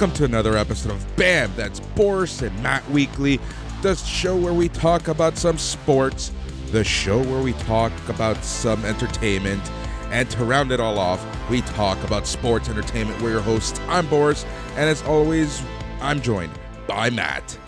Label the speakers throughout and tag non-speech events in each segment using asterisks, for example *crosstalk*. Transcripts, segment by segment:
Speaker 1: Welcome to another episode of BAM! That's Boris and Matt Weekly, the show where we talk about some sports, the show where we talk about some entertainment, and to round it all off, we talk about sports entertainment. We're your hosts. I'm Boris, and as always, I'm joined by Matt.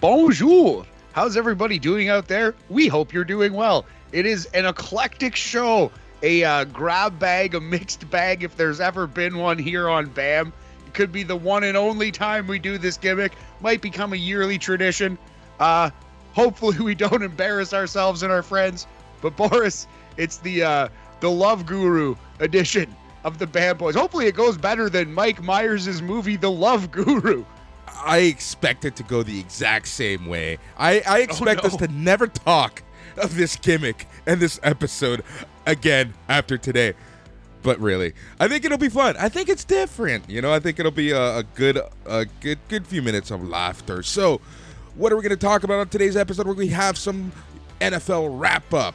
Speaker 2: Bonjour! How's everybody doing out there? We hope you're doing well. It is an eclectic show, a uh, grab bag, a mixed bag, if there's ever been one here on BAM. It could be the one and only time we do this gimmick, might become a yearly tradition. Uh, hopefully, we don't embarrass ourselves and our friends. But, Boris, it's the uh, the Love Guru edition of the BAM Boys. Hopefully, it goes better than Mike Myers' movie, The Love Guru.
Speaker 1: I expect it to go the exact same way. I, I expect
Speaker 2: no.
Speaker 1: us to never talk of this gimmick and this episode again after today. But really, I think it'll be fun. I think it's different. You know, I think it'll be a, a good, a good, good few minutes of laughter. So, what are we going to talk about on today's episode? We have some NFL wrap up.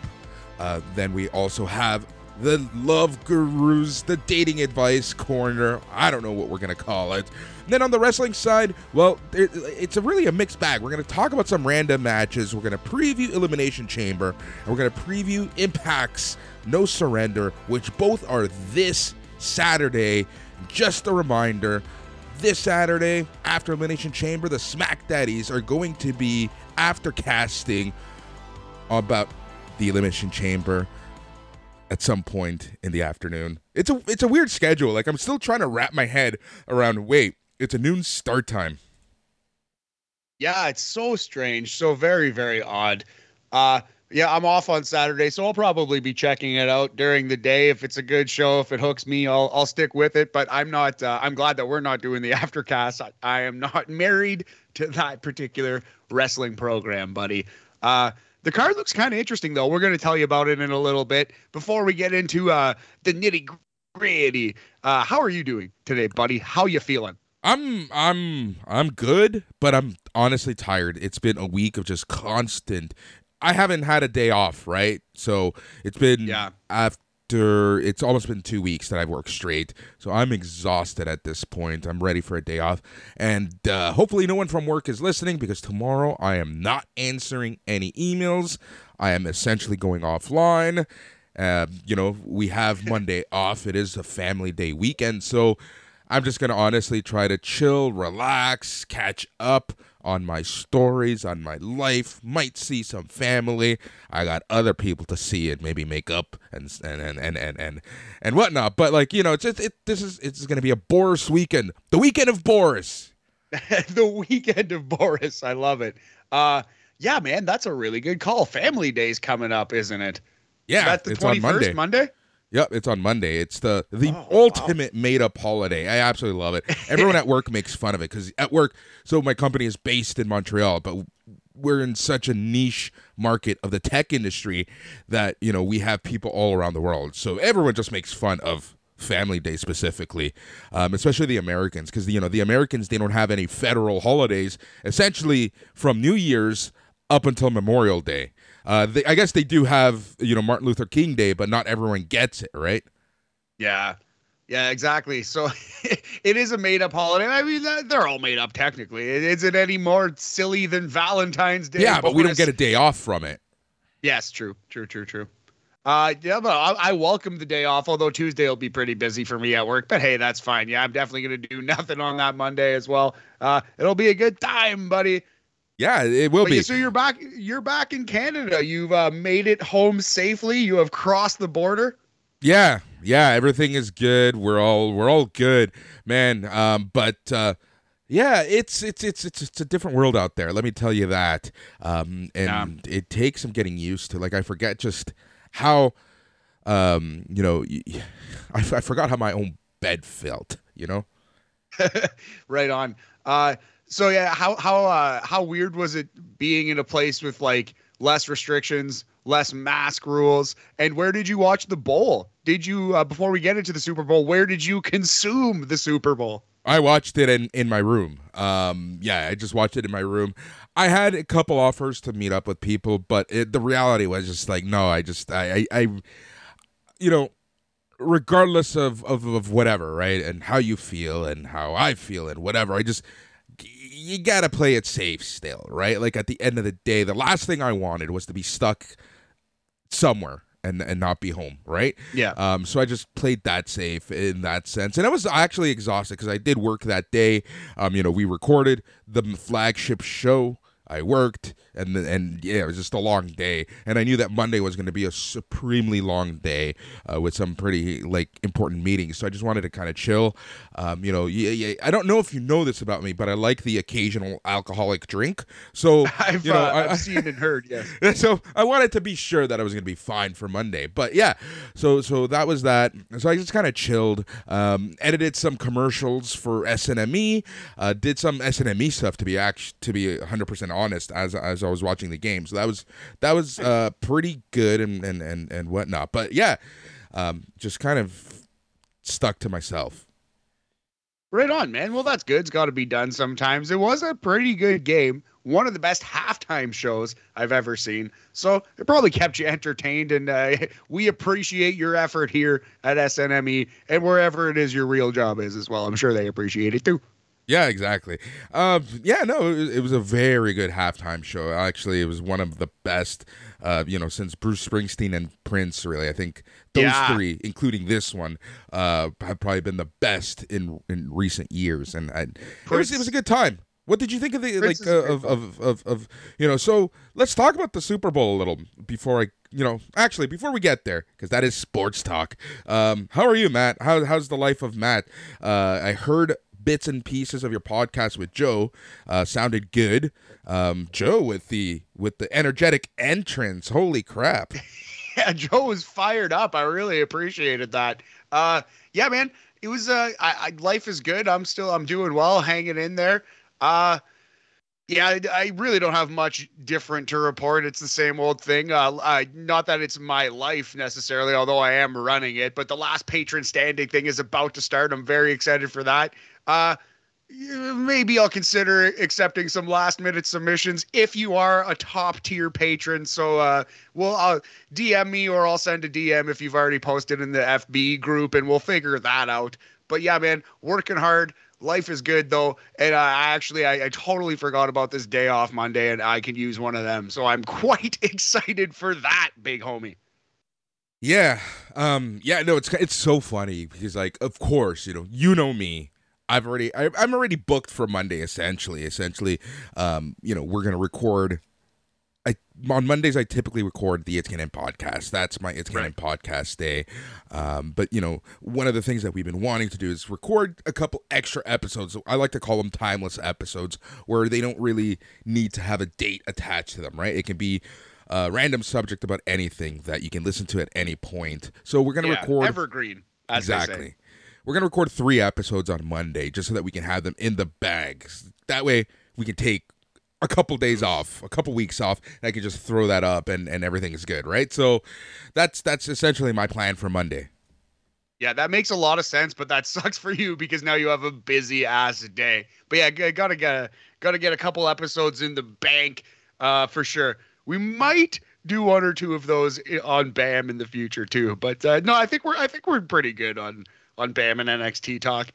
Speaker 1: Uh, then we also have the love gurus, the dating advice corner. I don't know what we're gonna call it. then on the wrestling side, well, it's a really a mixed bag. We're gonna talk about some random matches. We're gonna preview Elimination Chamber, and we're gonna preview Impact's No Surrender, which both are this Saturday. Just a reminder. This Saturday, after Elimination Chamber, the Smack Daddies are going to be after casting about the Elimination Chamber at some point in the afternoon. It's a it's a weird schedule. Like I'm still trying to wrap my head around wait, it's a noon start time.
Speaker 2: Yeah, it's so strange, so very very odd. Uh yeah, I'm off on Saturday, so I'll probably be checking it out during the day. If it's a good show, if it hooks me, I'll I'll stick with it. But I'm not. Uh, I'm glad that we're not doing the *laughs* aftercast. I, I am not married to that particular wrestling program, buddy. Uh, the card looks kind of interesting, though. We're going to tell you about it in a little bit. Before we get into uh, the nitty gritty, uh, how are you doing today, buddy? How you feeling?
Speaker 1: I'm I'm I'm good, but I'm honestly tired. It's been a week of just constant. I haven't had a day off, right? So it's been
Speaker 2: Yeah.
Speaker 1: after it's almost been two weeks that I've worked straight. So I'm exhausted at this point. I'm ready for a day off, and uh, hopefully no one from work is listening because tomorrow I am not answering any emails. I am essentially going offline. Uh, you know, we have *laughs* Monday off. It is a family day weekend, so I'm just gonna honestly try to chill, relax, catch up on my stories, on my life. Might see some family. I got other people to see it, maybe make up and and and and and and, and whatnot. But like you know, it's just it. This is it's gonna be a Boris weekend, the weekend of Boris. *laughs*
Speaker 2: the weekend of Boris. I love it. Uh, yeah, man, that's a really good call. Family Day's coming up, isn't it?
Speaker 1: Yeah,
Speaker 2: That's the 21st,
Speaker 1: Monday.
Speaker 2: Monday?
Speaker 1: Yep, it's on Monday. It's the the
Speaker 2: Oh, wow.
Speaker 1: ultimate made up holiday. I absolutely love it. Everyone at work makes fun of it because at work, so my company is based in Montreal, but we're in such a niche market of the tech industry that you know we have people all around the world. So everyone just makes fun of Family Day specifically, um, especially the Americans, because you know the Americans they don't have any federal holidays. Essentially, from New Year's up until Memorial Day. Uh, they, I guess they do have you know Martin Luther King Day, but not everyone gets it, right?
Speaker 2: Yeah. Yeah, exactly. So *laughs* it is a made up holiday. I mean, they're all made up technically. Is it any more silly than Valentine's Day?
Speaker 1: yeah, but we don't get a day off from it.
Speaker 2: Yes, true, true, true, true. Uh, yeah, but I, I welcome the day off. Although Tuesday will be pretty busy for me at work. But hey, that's fine. Yeah, I'm definitely gonna do *laughs* nothing on that Monday as well. Uh, it'll be a good time, buddy.
Speaker 1: Yeah, it will
Speaker 2: But
Speaker 1: be.
Speaker 2: so you're back. You're back in Canada. You've uh, made it home safely. You have crossed the border.
Speaker 1: Yeah, yeah, everything is good. We're all we're all good, man. Um, but uh, yeah, it's it's it's it's it's a different world out there. Let me tell you that. Um, and it takes some getting used to. Like I forget just how, um, you know, *laughs* I forgot how my own bed felt. You know. *laughs*
Speaker 2: right on. Uh, so yeah, how how uh, how weird was it being in a place with like less restrictions, less mask rules, and where did you watch the bowl? Did you uh, before we get into the Super Bowl? Where did you consume the Super Bowl?
Speaker 1: I watched it in, in my room. Um, yeah, I just watched it in my room. I had a couple offers to meet up with people, but it, the reality was just like, no, I just, I, I, I, you know, regardless of, of of whatever, right, and how you feel and how I feel and whatever, I just you gotta play it safe still, right? Like at the end of the day, the last thing I wanted was to be stuck somewhere and and not be home, right?
Speaker 2: Yeah.
Speaker 1: Um. So I just played that safe in that sense, and I was actually exhausted because I did work that day. Um. You know, we recorded the flagship show. I worked, and and yeah, it was just a long day, and I knew that Monday was going to be a supremely long day uh, with some pretty like important meetings. So I just wanted to kind of chill. Um, you know, yeah, yeah, I don't know if you know this about me, but I like the occasional alcoholic drink. So *laughs*
Speaker 2: I've,
Speaker 1: you know,
Speaker 2: uh,
Speaker 1: I,
Speaker 2: I've seen and heard. Yes. *laughs*
Speaker 1: so I wanted to be sure that I was going to be fine for Monday. But yeah, so so that was that. So I just kind of chilled, um, edited some commercials for SNME, uh, did some SNME stuff to be act- to be 100 percent honest as as I was watching the game. So that was that was uh, pretty good and and and and whatnot. But yeah, um, just kind of stuck to myself.
Speaker 2: Right on, man. Well, that's good. It's got to be done sometimes. It was a pretty good game. One of the best halftime shows I've ever seen. So it probably kept you entertained. And uh, *laughs* we appreciate your effort here at SNME and wherever it is your real job is as well. I'm sure they appreciate it too.
Speaker 1: Yeah, exactly. Um, yeah, no, it was, it was a very good halftime show. Actually, it was one of the best, uh, you know, since Bruce Springsteen and Prince. Really, I think those
Speaker 2: Yeah.
Speaker 1: three, including this one, uh, have probably been the best in in recent years. And I, it was it was a good time. What did you think of the
Speaker 2: Prince
Speaker 1: like uh, of, of of of you know? So let's talk about the Super Bowl a little before I you know actually before we get there because that is sports talk. Um, how are you, Matt? How how's the life of Matt? Uh, I heard bits and pieces of your podcast with Joe. Uh, sounded good. Um, Joe with the with the energetic entrance. Holy crap! *laughs*
Speaker 2: yeah, Joe was fired up. I really appreciated that. Uh, yeah, man, it was. Uh, I, I life is good. I'm still. I'm doing well, hanging in there. Uh, yeah, I, I really don't have much different to report. It's the same old thing. Uh, I, not that it's my life necessarily, although I am running it. But the last patron standing thing is about to start. I'm very excited for that. Uh, maybe I'll consider accepting some last minute submissions if you are a top tier patron. So, uh, well, uh, DM me or I'll send a DM if you've already posted in the FB group and we'll figure that out. But yeah, man, working hard. Life is good though, and I actually I, I totally forgot about this day off Monday, and I can use one of them. So I'm *laughs* quite excited for that, big homie.
Speaker 1: Yeah, um, yeah. No, it's it's so funny because like, of course, you know, you know me. I've already I, I'm already booked for Monday. Essentially, essentially, um, you know, we're gonna record. I on Mondays I typically record the It's Canon podcast. That's my It's Canon podcast day. Um, but you know, one of the things that we've been wanting to do is record a couple extra episodes. I like to call them timeless episodes, where they don't really need to have a date attached to them. Right? It can be a random subject about anything that you can listen to at any point. So we're gonna
Speaker 2: Yeah,
Speaker 1: record
Speaker 2: evergreen. As they say.
Speaker 1: exactly. We're gonna record three episodes on Monday just so that we can have them in the bag. That way we can take a couple days off, a couple weeks off, and I can just throw that up and, and everything is good, right? So that's that's essentially my plan for Monday.
Speaker 2: Yeah, that makes a lot of sense, but that *laughs* sucks for you because now you have a busy ass day. But yeah, gotta get a, gotta get a couple episodes in the bank, uh, for sure. We might do one or two of those on Bam in the future too. But uh, no, I think we're I think we're pretty good on on Bam and NXT talk.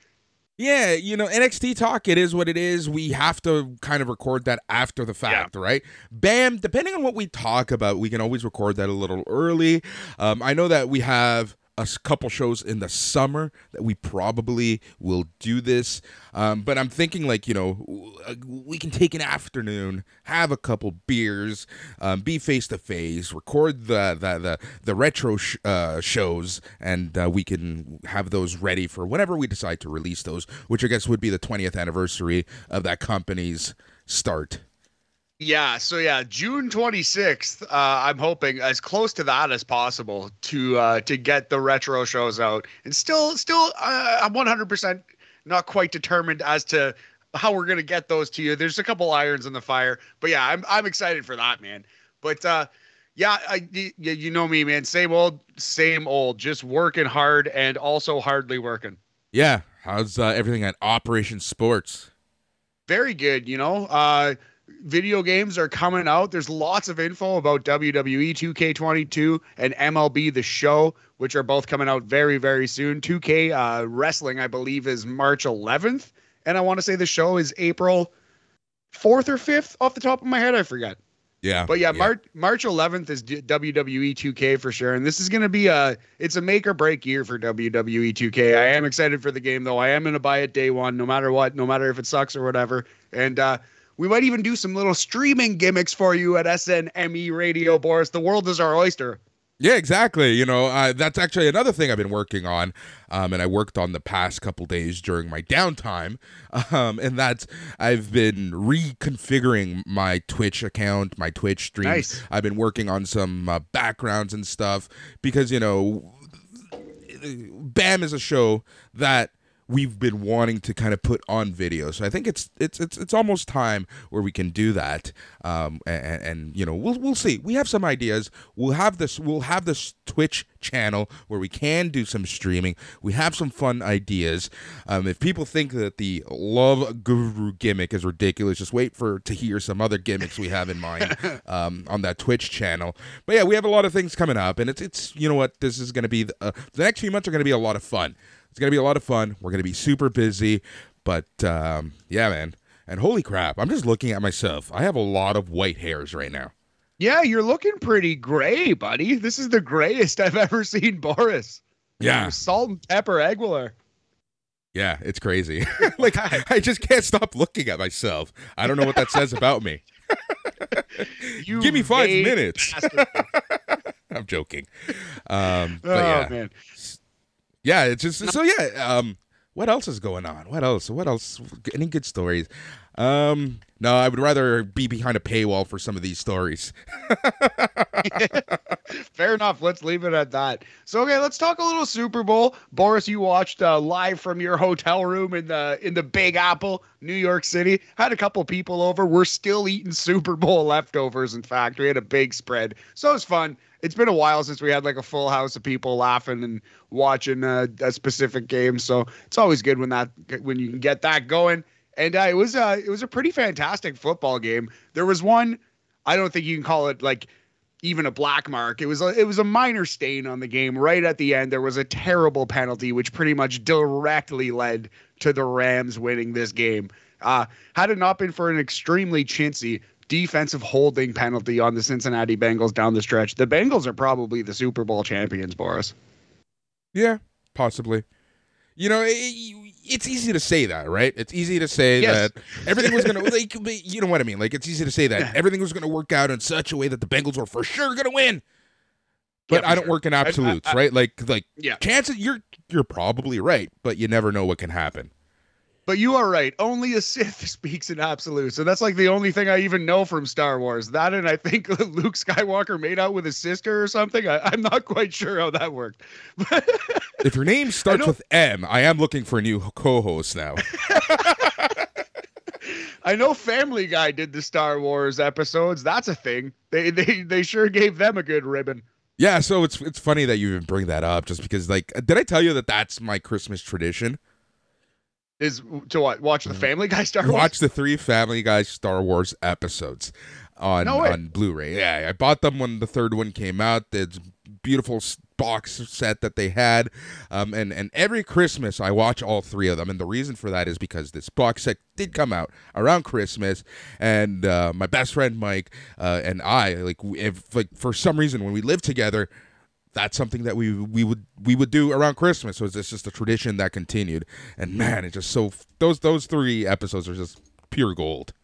Speaker 1: Yeah, you know, NXT talk, it is what it is. We have to kind of record that after the fact, right? Bam, depending on what we talk about, we can always record that a little early. Um, I know that we have a couple shows in the summer that we probably will do this. Um, but I'm thinking, like, you know, we can take an afternoon, have a couple beers, um, be face to face, record the the the, the retro sh- uh, shows, and uh, we can have those ready for whenever we decide to release those, which I guess would be the 20th anniversary of that company's start.
Speaker 2: Yeah, so yeah, June 26th, uh, I'm hoping as close to that as possible to uh, to get the retro shows out. And still still uh, I'm 100% not quite determined as to how we're going to get those to you. There's a couple irons in the fire, but yeah, I'm I'm excited for that, man. But uh yeah, I, y- y- you know me, man. Same old, same old. Just working hard and also hardly working.
Speaker 1: Yeah, how's uh, everything at Operation Sports?
Speaker 2: very good you know uh video games are coming out. There's lots of info about WWE 2K22 and MLB The Show, which are both coming out very, very soon. 2K uh, Wrestling, I believe, is March 11th. And I want to say the show is April 4th or 5th off the top of my head. I forget.
Speaker 1: Yeah.
Speaker 2: But yeah, March March 11th is D- WWE 2K for sure, and this is going to be a it's a make or break year for WWE 2K. I am excited for the game though. I am going to buy it day one, no matter what, no matter if it sucks or whatever. And uh, we might even do some little streaming gimmicks for you at SNME Radio, Boris. The world is our oyster.
Speaker 1: Yeah, exactly. You know, uh, that's actually another thing I've been working on, um, and I worked on the past couple days during my downtime, *laughs* um, and that's I've been reconfiguring my Twitch account, my Twitch streams.
Speaker 2: Nice.
Speaker 1: I've been working on some uh, backgrounds and stuff because you know, BAM is a show that we've been wanting to kind of put on video. So I think it's it's it's it's almost time where we can do that. Um, and, and you know we'll we'll see. We have some ideas. We'll have this we'll have this Twitch channel where we can do some streaming. We have some fun ideas. Um, if people think that the love guru gimmick is ridiculous, just wait for to hear some other gimmicks we have in mind *laughs* um, on that Twitch channel. But yeah, we have a lot of things coming up, and it's it's you know what this is going to be. The, uh, the next few months are going to be a lot of fun. It's gonna be a lot of fun. We're gonna be super busy, but um, yeah, man. And holy crap, I'm just looking at myself. I have a lot of white hairs right now.
Speaker 2: Yeah, you're looking pretty gray, buddy. This is the grayest I've ever seen Boris.
Speaker 1: Yeah,
Speaker 2: You're salt and pepper Aguilar.
Speaker 1: yeah, it's crazy. *laughs* *laughs* like I, I just can't stop looking at myself. I don't know what that says about me. *laughs*
Speaker 2: You
Speaker 1: Give me five minutes. I'm joking. Um, but
Speaker 2: oh
Speaker 1: yeah,
Speaker 2: man.
Speaker 1: Yeah, it's just so yeah. Um, what else is going on? What else? What else? Any good stories? Um, no, I would rather be behind a paywall for some of these stories. *laughs*
Speaker 2: Fair enough. Let's leave it at that. So okay, let's talk a little Super Bowl. Boris, you watched uh, live from your hotel room in the in the Big Apple, New York City. Had a couple people over. We're still eating Super Bowl leftovers. In fact, we had a big spread, so it was fun. It's been a while since we had like a full house of people laughing and watching a, a specific game. So it's always good when that when you can get that going. And uh, it was uh, it was a pretty fantastic football game. There was one. I don't think you can call it like even a black mark. It was a, it was a minor stain on the game. Right at the end, there was a terrible penalty, which pretty much directly led to the Rams winning this game. Uh, had it not been for an extremely chintzy defensive holding penalty on the Cincinnati Bengals down the stretch, the Bengals are probably the Super Bowl champions, Boris.
Speaker 1: Yeah, possibly. You know, it, it's easy to say that, right? It's easy to say
Speaker 2: Yes.
Speaker 1: that everything was going *laughs* to, like, you know what I mean? Like, it's easy to say that everything was going to work out in such a way that the Bengals were for sure going to win. But
Speaker 2: Yeah,
Speaker 1: I don't
Speaker 2: sure.
Speaker 1: work in
Speaker 2: I-
Speaker 1: absolutes,
Speaker 2: I-
Speaker 1: right? Like, like
Speaker 2: Yeah.
Speaker 1: chances you're you're probably right, but you never know what can happen.
Speaker 2: But you are right. Only a Sith *laughs* speaks in absolutes. And that's like the only thing I even know from Star Wars. That and I think *laughs* Luke Skywalker made out with his sister or something. I, I'm not quite sure how that worked. *laughs*
Speaker 1: If your name starts with M, I am looking for a new co-host now.
Speaker 2: I know Family Guy did the Star Wars episodes. That's a thing. They they they sure gave them a good ribbon.
Speaker 1: yeah, so it's it's funny that you even bring that up, just because, like, did I tell you that that's my Christmas tradition?
Speaker 2: Is to what? Watch the Family Guy Star Wars.
Speaker 1: Watch the three Family Guy Star Wars episodes on
Speaker 2: No
Speaker 1: on Blu-ray. Yeah, I bought them when the third one came out. It's beautiful box set that they had, um, and and every Christmas I watch all three of them. And the reason for that is because this box set did come out around Christmas, and uh, my best friend Mike uh, and I like if like for some reason when we lived together. That's something that we we would we would do around Christmas. So it's just a tradition that continued, and mm-hmm. man, it's just so those those three episodes are just pure gold.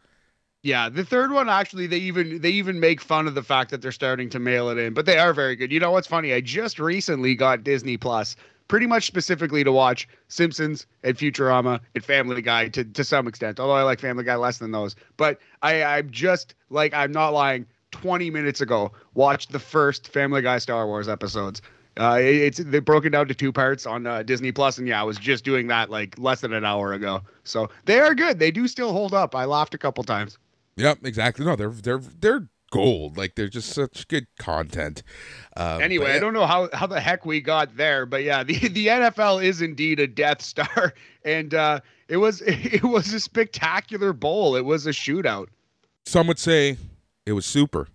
Speaker 2: Yeah, the third one actually they even they even make fun of the fact that they're starting to mail it in, but they are very good. You know what's funny? I just recently got Disney Plus, pretty much specifically to watch Simpsons and Futurama and Family Guy to to some extent. Although I like Family Guy less than those, but I I'm just like I'm not lying. 20 minutes ago, watched the first Family Guy Star Wars episodes. Uh, it- it's they broke it down to two parts on uh, Disney Plus, and yeah, I was just doing that like less than an hour ago. So they are good. They do still hold up. I laughed a couple times.
Speaker 1: Yep, exactly. No, they're they're they're gold. Like they're just such good content. Um,
Speaker 2: Anyway,
Speaker 1: but
Speaker 2: I don't know how, how the heck we got there, but yeah, *laughs* the, the NFL is indeed a Death Star, *laughs* and uh, it was *laughs* it was a spectacular bowl. It was a shootout.
Speaker 1: Some would say it was super.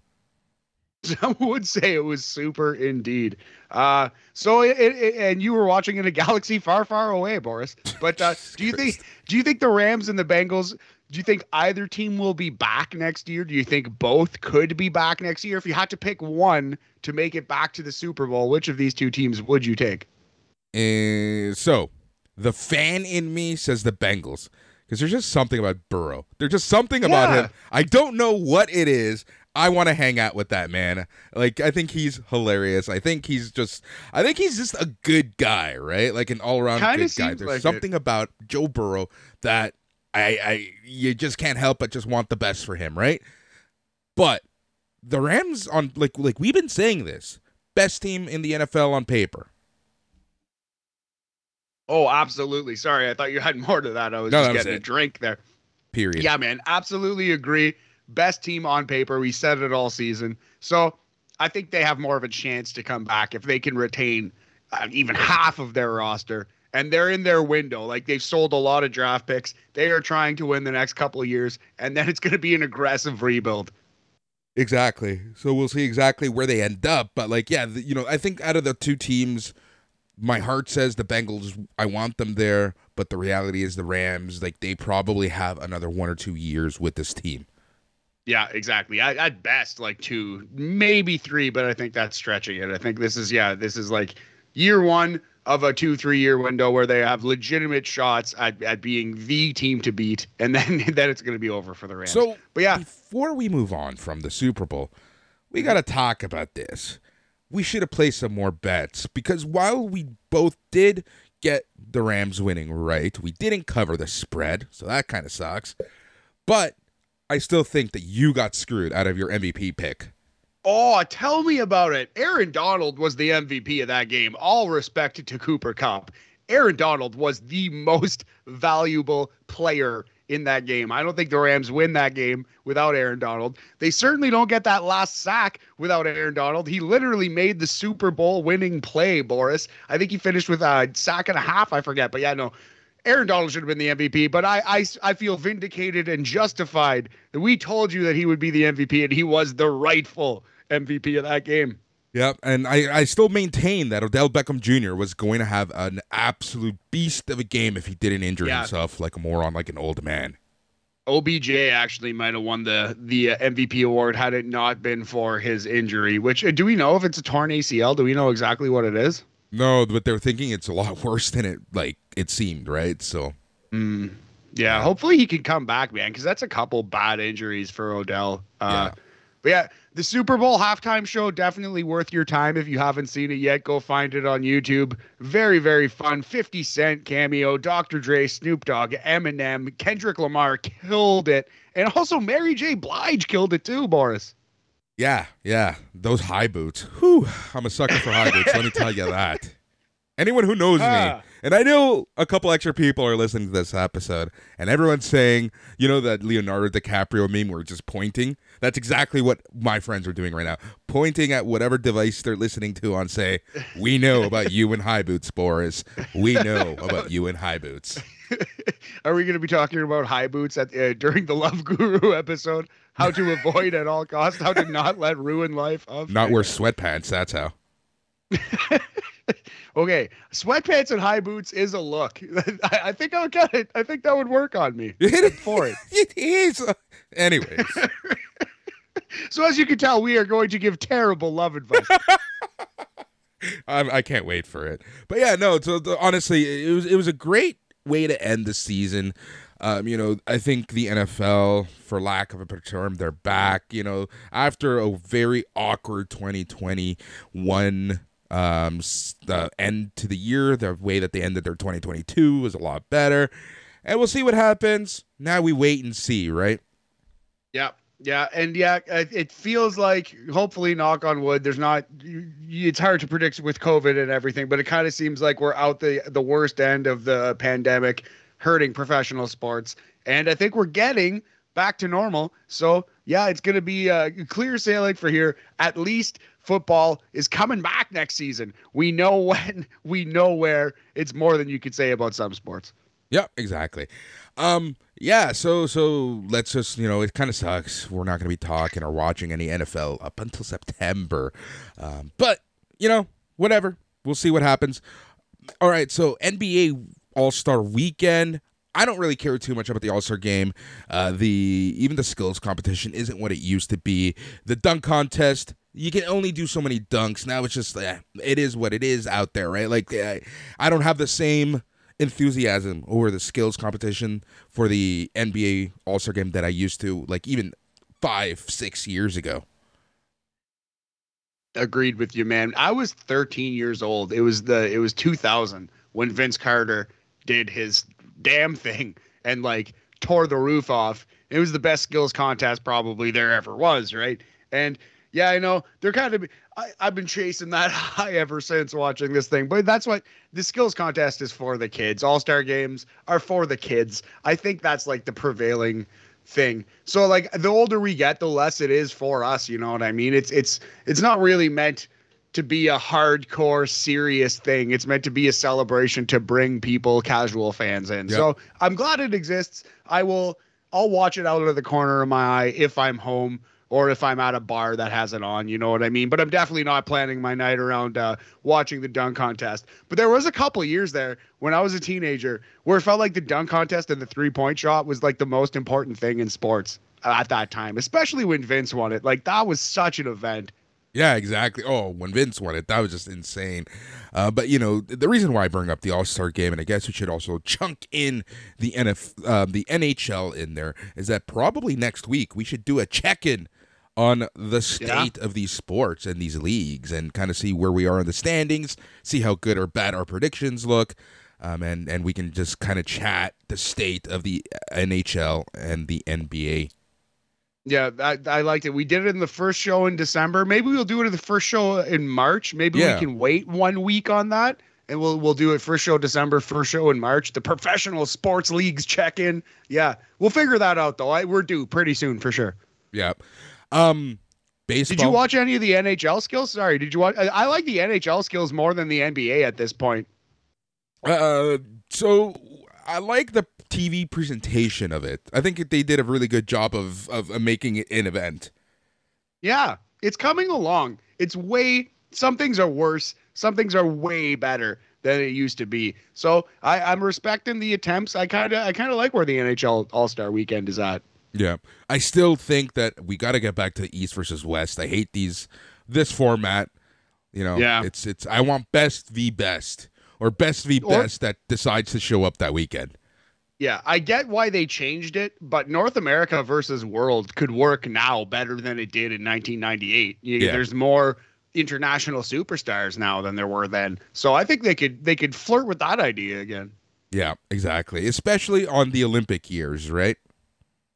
Speaker 2: Some would say it was super indeed. Uh, so, it, it, and you were watching in a *laughs* galaxy far, far away, Boris. But uh, *laughs* do you think do you think the Rams and the Bengals? Do you think either team will be back next year? Do you think both could be back next year? If you had to pick one to make it back to the Super Bowl, which of these two teams would you take?
Speaker 1: Uh, so, the fan in me says the Bengals because there's just something about Burrow. There's just something about
Speaker 2: Yeah.
Speaker 1: him. I don't know what it is. I want to hang out with that man. Like I think he's hilarious. I think he's just I think he's just a good guy, right? Like an all-around
Speaker 2: Kinda
Speaker 1: good guy. There's
Speaker 2: like
Speaker 1: something about Joe Burrow that I I you just can't help but just want the best for him, right? But the Rams on like like we've been saying this, best team in the NFL on paper.
Speaker 2: Oh, absolutely. Sorry, I thought you had *laughs* more to that. I was
Speaker 1: No,
Speaker 2: just
Speaker 1: was
Speaker 2: getting a drink there.
Speaker 1: Period.
Speaker 2: Yeah, man, absolutely agree. Best team on paper. We said it all season. So I think they have more of a chance to come back if they can retain uh, even half of their roster. And they're in their window. Like they've sold a lot of draft picks. They are trying to win the next couple of years. And then it's going to be an aggressive rebuild.
Speaker 1: Exactly. So we'll see exactly where they end up. But like, yeah, the, you know, I think out of the two teams, my heart says the Bengals. I want them there, but the reality is the Rams. Like they probably have another one or two years with this team.
Speaker 2: Yeah, exactly. I, at best, like two, maybe three, but I think that's stretching it. I think this is, yeah, this is like year one of a two, three year window where they have legitimate shots at, at being the team to beat. And then, *laughs* then it's going to be over for the Rams.
Speaker 1: So
Speaker 2: but yeah,
Speaker 1: before we move on from the Super Bowl, we got to talk about this. We should have placed some more bets because while we both did get the Rams winning right, we didn't cover the spread, so that kind of sucks. But I still think that you got screwed out of your MVP pick.
Speaker 2: Oh, tell me about it. Aaron Donald was the MVP of that game. All respect to Cooper Kupp. Aaron Donald was the most valuable player in that game. I don't think the Rams win that game without Aaron Donald. They certainly don't get that last sack without Aaron Donald. He literally made the Super Bowl winning play, Boris. I think he finished with a sack and a half, I forget. But yeah, no. Aaron Donald should have been the MVP, but I, I, I feel vindicated and justified that we told you that he would be the MVP, and he was the rightful MVP of that game.
Speaker 1: Yep, and I, I still maintain that Odell Beckham Jr. was going to have an absolute beast of a game if he didn't injure
Speaker 2: Yeah.
Speaker 1: himself like a moron, like an old man.
Speaker 2: OBJ actually might have won the the uh, MVP award had it not been for his injury. Which uh, do we know if it's a torn ACL? Do we know exactly what it is?
Speaker 1: No, but they're thinking it's a lot *laughs* worse than it like it seemed, right? So
Speaker 2: Mm, yeah, hopefully he can come back, man, because that's a couple bad injuries for Odell. Uh,
Speaker 1: Yeah.
Speaker 2: But yeah, the Super Bowl halftime show definitely worth your time if you haven't seen it yet. Go find it on YouTube. Very very fun. Fifty Cent cameo, Dr. Dre, Snoop Dogg, Eminem, Kendrick Lamar killed it, and also Mary J. Blige killed it too, Boris.
Speaker 1: yeah, yeah, those high boots. Whew, I'm a sucker for high boots. Let me tell you that. Anyone who knows *laughs*
Speaker 2: Ah.
Speaker 1: me, and I know a couple extra people are listening to this episode, and everyone's saying, you know, that Leonardo DiCaprio meme where just pointing. That's exactly what my friends are doing right now, pointing at whatever device they're listening to on say, "We know about you and high boots, Boris. We know about you and high boots." *laughs*
Speaker 2: Are we going to be talking about high boots at uh, during the Love Guru *laughs* episode? How to avoid at all costs? How to not let ruin life of
Speaker 1: Not wear sweatpants. That's how. *laughs*
Speaker 2: Okay, sweatpants and high boots is a look. *laughs* I, I think I'll get it. I think that would work on me. *laughs* I'm for it.
Speaker 1: It is. Anyways,
Speaker 2: So as you can tell, we are going to give terrible love advice.
Speaker 1: I, I can't wait for it. But yeah, no. So the, honestly, it was it was a great way to end the season. Um, you know, I think the NFL, for lack of a better term, they're back. You know, after a very awkward 2021 um the end to the year, the way that they ended their 2022 was a lot better. And we'll see what happens. Now we wait and see, right?
Speaker 2: yeah, yeah, and yeah, it feels like hopefully, knock on wood, there's not. It's hard to predict with COVID and everything, but it kind of seems like we're out the the worst end of the pandemic, hurting professional sports, and I think we're getting back to normal. So yeah, it's gonna be uh, clear sailing for here. At least football is coming back next season. We know *laughs* when, we know where. It's more than you could say about some sports.
Speaker 1: Yep, exactly. Um, Yeah, so so let's just you know it kind of sucks. We're not going to be talking or watching any NFL up until *laughs* September, um, but you know whatever. We'll see what happens. All right, so NBA All Star Weekend. I don't really care too much about the All Star game. Uh, the even the skills competition isn't what it used to be. The dunk contest, you can only do so many dunks now. It's just eh, it is what it is out there, right? Like eh, I don't have the same enthusiasm over the skills competition for the NBA All Star game that I used to, like even five, six years ago.
Speaker 2: Agreed with you, man. I was 13 years old. It was the it was 2000 when Vince Carter did his damn thing and like tore the roof off. It was the best skills contest probably there ever was, right? And yeah, I know they're kind of. I, I've been chasing that *laughs* high ever since watching this thing, but that's what the skills contest is for the kids. All star games are for the kids. I think that's like the prevailing thing. So like the older we get, the less it is for us. You know what I mean? It's it's it's not really meant to be a hardcore serious thing. It's meant to be a celebration to bring people, casual fans in. Yep. So I'm glad it exists. I will. I'll watch it out of the corner of my eye if I'm home or if I'm at a bar that has it on, you know what I mean? But I'm definitely not planning my night around uh, watching the dunk contest. But there was a couple years there when I was a teenager where it felt like the dunk contest and the three point shot was like the most important thing in sports at that time, especially when Vince won it. Like that was such an event.
Speaker 1: Yeah, exactly. Oh, when Vince won it, that was just insane. Uh, but you know, the reason why I bring up the All Star Game, and I guess we should also chunk in the NF, uh, the NHL in there, is that probably next week we should do a check in on the state yeah. of these sports and these leagues and kind of see where we are in the standings, see how good or bad our predictions look. Um, and, and we can just kind of chat the state of the NHL and the NBA.
Speaker 2: Yeah, I, I liked it. We did it in the first show in December. Maybe we'll do it in the first show in March. Maybe yeah. we can wait one week on that and we'll we'll do it first show December, first show in March. The professional sports leagues check in. Yeah, we'll figure that out though. I, we're due pretty soon for sure.
Speaker 1: Yeah. Um, baseball.
Speaker 2: Did you watch any of the NHL skills? Sorry, did you watch? I, I like the NHL skills more than the NBA at this point.
Speaker 1: Uh, so I like the TV presentation of it. I think they did a really good job of of, of making it an event.
Speaker 2: Yeah, it's coming along. It's way. Some things are worse. Some things are way better than it used to be. So I, I'm respecting the attempts. I kind of I kind of like where the NHL All Star Weekend is at.
Speaker 1: Yeah, I still think that we got to get back to East versus West. I hate these this format. You know, yeah. it's it's. I want best v best or best v or, best that decides to show up that weekend.
Speaker 2: Yeah, I get why they changed it, but North America versus World could work now better than it did in 1998. You, yeah. There's more international superstars now than there were then, so I think they could they could flirt with that idea again.
Speaker 1: Yeah, exactly. Especially on the Olympic years, right?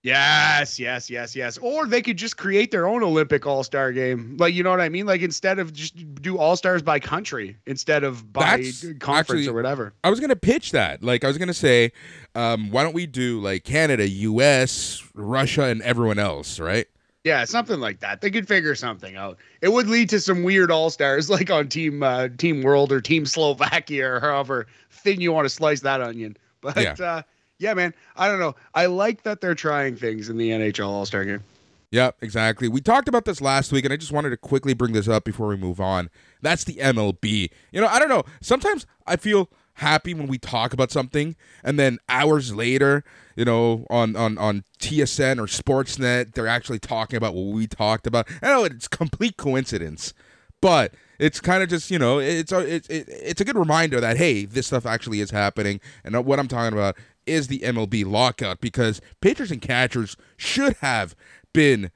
Speaker 2: Yes, yes, yes, yes. Or they could just create their own Olympic All Star game. Like, you know what I mean? Like, instead of just do All Stars by country instead of by That's conference actually, or whatever.
Speaker 1: I was going to pitch that. Like, I was going to say, um, why don't we do like Canada, US, Russia, and everyone else, right?
Speaker 2: Yeah, something like that. They could figure something out. It would lead to some weird all stars, *laughs* like on Team uh, Team World or Team Slovakia or however thin you want to slice that onion. But yeah. uh, yeah, man, I don't know. I like that they're trying things in the NHL All Star game.
Speaker 1: Yeah, exactly. We talked about this last week, and I just wanted to quickly bring this up before we move on. That's the MLB. You know, I don't know. Sometimes I feel happy when we talk about something, and then hours later, you know, on on on TSN or Sportsnet, they're actually talking about what we talked about. Oh, I know it's complete coincidence, but it's kind of just you know it's a it's it's a good reminder that hey, this stuff actually is happening, and what I'm talking about is the MLB lockout because pitchers and catchers should have been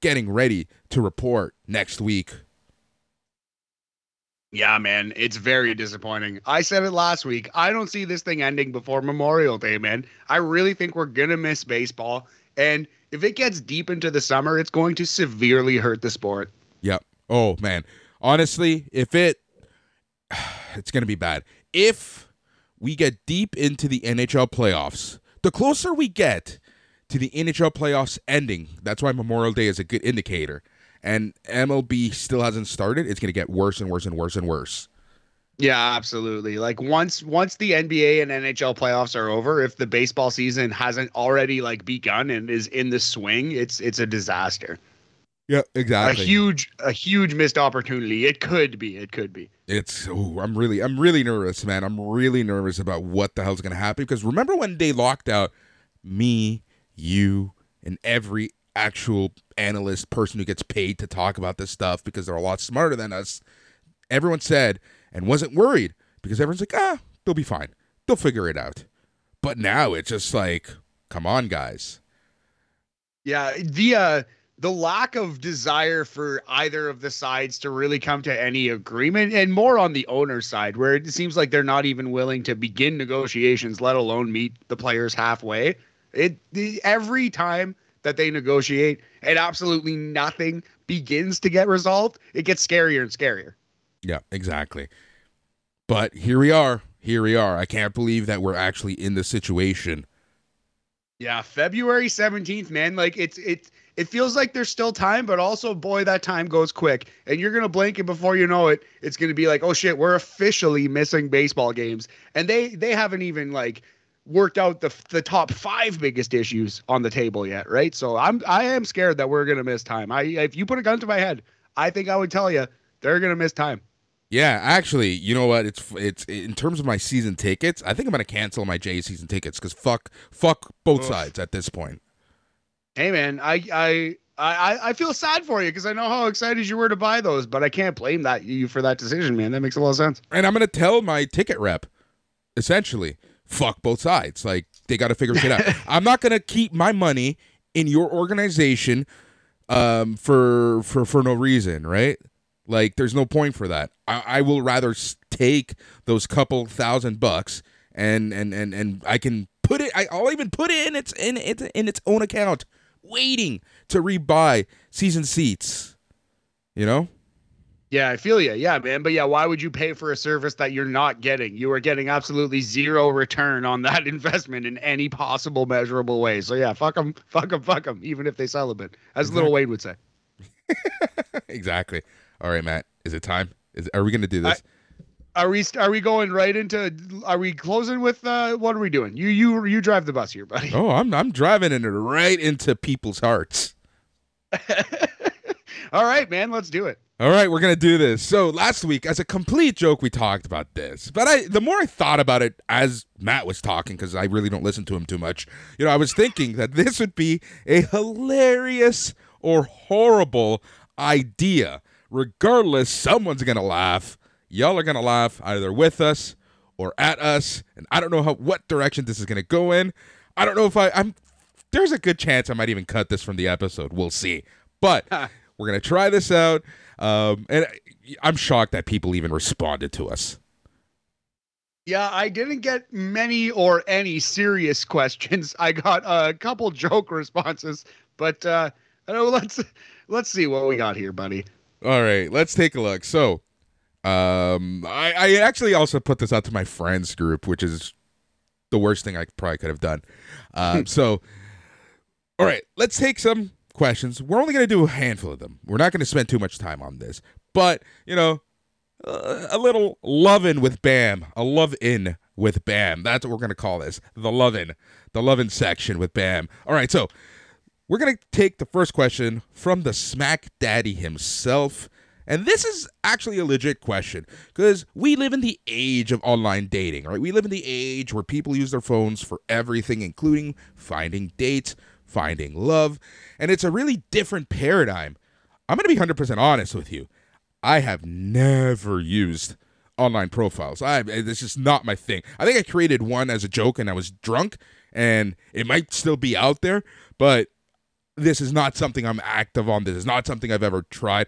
Speaker 1: getting ready to report next week.
Speaker 2: Yeah, man, it's very disappointing. I said it last week. I don't see this thing ending before Memorial Day, man. I really think we're going to miss baseball. And if it gets deep into the summer, it's going to severely hurt the sport.
Speaker 1: Yep. Oh, man. Honestly, if it, *sighs* it's going to be bad. If we get deep into the NHL playoffs, the closer we get to the NHL playoffs ending, that's why Memorial Day is a good indicator. And MLB still hasn't started. It's going to get worse and worse and worse and worse.
Speaker 2: Yeah, absolutely. Like once once the NBA and NHL playoffs are over, if the baseball season hasn't already like begun and is in the swing, it's it's a disaster.
Speaker 1: Yeah, exactly.
Speaker 2: A huge a huge missed opportunity. It could be. It could be.
Speaker 1: It's oh, I'm really I'm really nervous, man. I'm really nervous about what the hell's gonna happen because remember when they locked out me, you, and every actual analyst person who gets paid to talk about this stuff because they're a lot smarter than us. Everyone said and wasn't worried because everyone's like, ah, they'll be fine. They'll figure it out. But now it's just like, come on, guys.
Speaker 2: Yeah, the uh the lack of desire for either of the sides to really come to any agreement and more on the owner's side where it seems like they're not even willing to begin negotiations let alone meet the players halfway it the, every time that they negotiate and absolutely nothing begins to get resolved it gets scarier and scarier
Speaker 1: Yeah, exactly. But here we are. Here we are. I can't believe that we're actually in the situation.
Speaker 2: yeah february 17th man like it's it's it feels like there's still time but also boy that time goes quick and you're gonna blink and before you know it it's gonna be like oh shit we're officially missing baseball games and they they haven't even like worked out the the top five biggest issues on the table yet right so i'm i am scared that we're gonna miss time i if you put a gun to my head i think i would tell you they're gonna miss time
Speaker 1: Yeah, actually, you know what? It's it's in terms of my season tickets. I think I'm gonna cancel my J season tickets because fuck fuck both sides at this point.
Speaker 2: Hey man i i I, I feel sad for you because I know how excited you were to buy those, but I can't blame that you for that decision, man. That makes a lot of sense.
Speaker 1: And I'm gonna tell my ticket rep, essentially, fuck both sides. Like they got to figure shit out. *laughs* I'm not gonna keep my money in your organization, um, for for for no reason, right? Like there's no point for that. I, I will rather take those couple thousand bucks and and and and I can put it. I, I'll even put it in its in its in its own account, waiting to rebuy season seats. You know.
Speaker 2: Yeah, I feel you. Yeah, man. But yeah, why would you pay for a service that you're not getting? You are getting absolutely zero return on that *laughs* investment in any possible measurable way. So yeah, fuck them, fuck them, fuck them. Even if they sell a bit, as Little Wade would say. *laughs*
Speaker 1: exactly. All right, Matt. Is it time? Is are we gonna do this?
Speaker 2: Are we are we going right into? Are we closing with? uh What are we doing? You you you drive the bus here, buddy.
Speaker 1: oh, I'm I'm driving it right into people's hearts. *laughs*
Speaker 2: All right, man. Let's do it.
Speaker 1: All right, we're gonna do this. So last week, as a complete joke, we talked about this. But I, the more I thought about it as Matt was talking, because I really don't listen to him too much, you know, I was thinking that this would be a hilarious or horrible idea. Regardless, someone's gonna laugh. Y'all are gonna laugh either with us or at us, and I don't know how what direction this is gonna go in. I don't know if I, I'm. There's a good chance I might even cut this from the episode. We'll see. But *laughs* we're gonna try this out, um, and I'm shocked that people even responded to us.
Speaker 2: Yeah, I didn't get many or any serious *laughs* questions. I got a couple joke responses, but uh, I don't know, let's let's see what we got here, buddy.
Speaker 1: All right, let's take a look. So, um, I, I actually also put this out to my friends group, which is the worst thing I probably could have done. Um, so, all right, let's take some questions. We're only going to do a handful of them. We're not going to spend too much time on this, but you know, uh, a little lovin' with Bam, a love in with Bam. That's what we're going to call this. The lovin', the lovin' section with Bam. All right, so we're going to take the first question from the Smack Daddy himself. And this is actually a legit question because we live in the age of online dating, right? We live in the age where people use their phones for everything, including finding dates, finding love. And it's a really different paradigm. I'm going to be 100% honest with you. I have never used online profiles. I it's just not my thing. I think I created one as a joke and I was drunk and it might still be out there, but this is not something I'm active on. This is not something I've ever tried.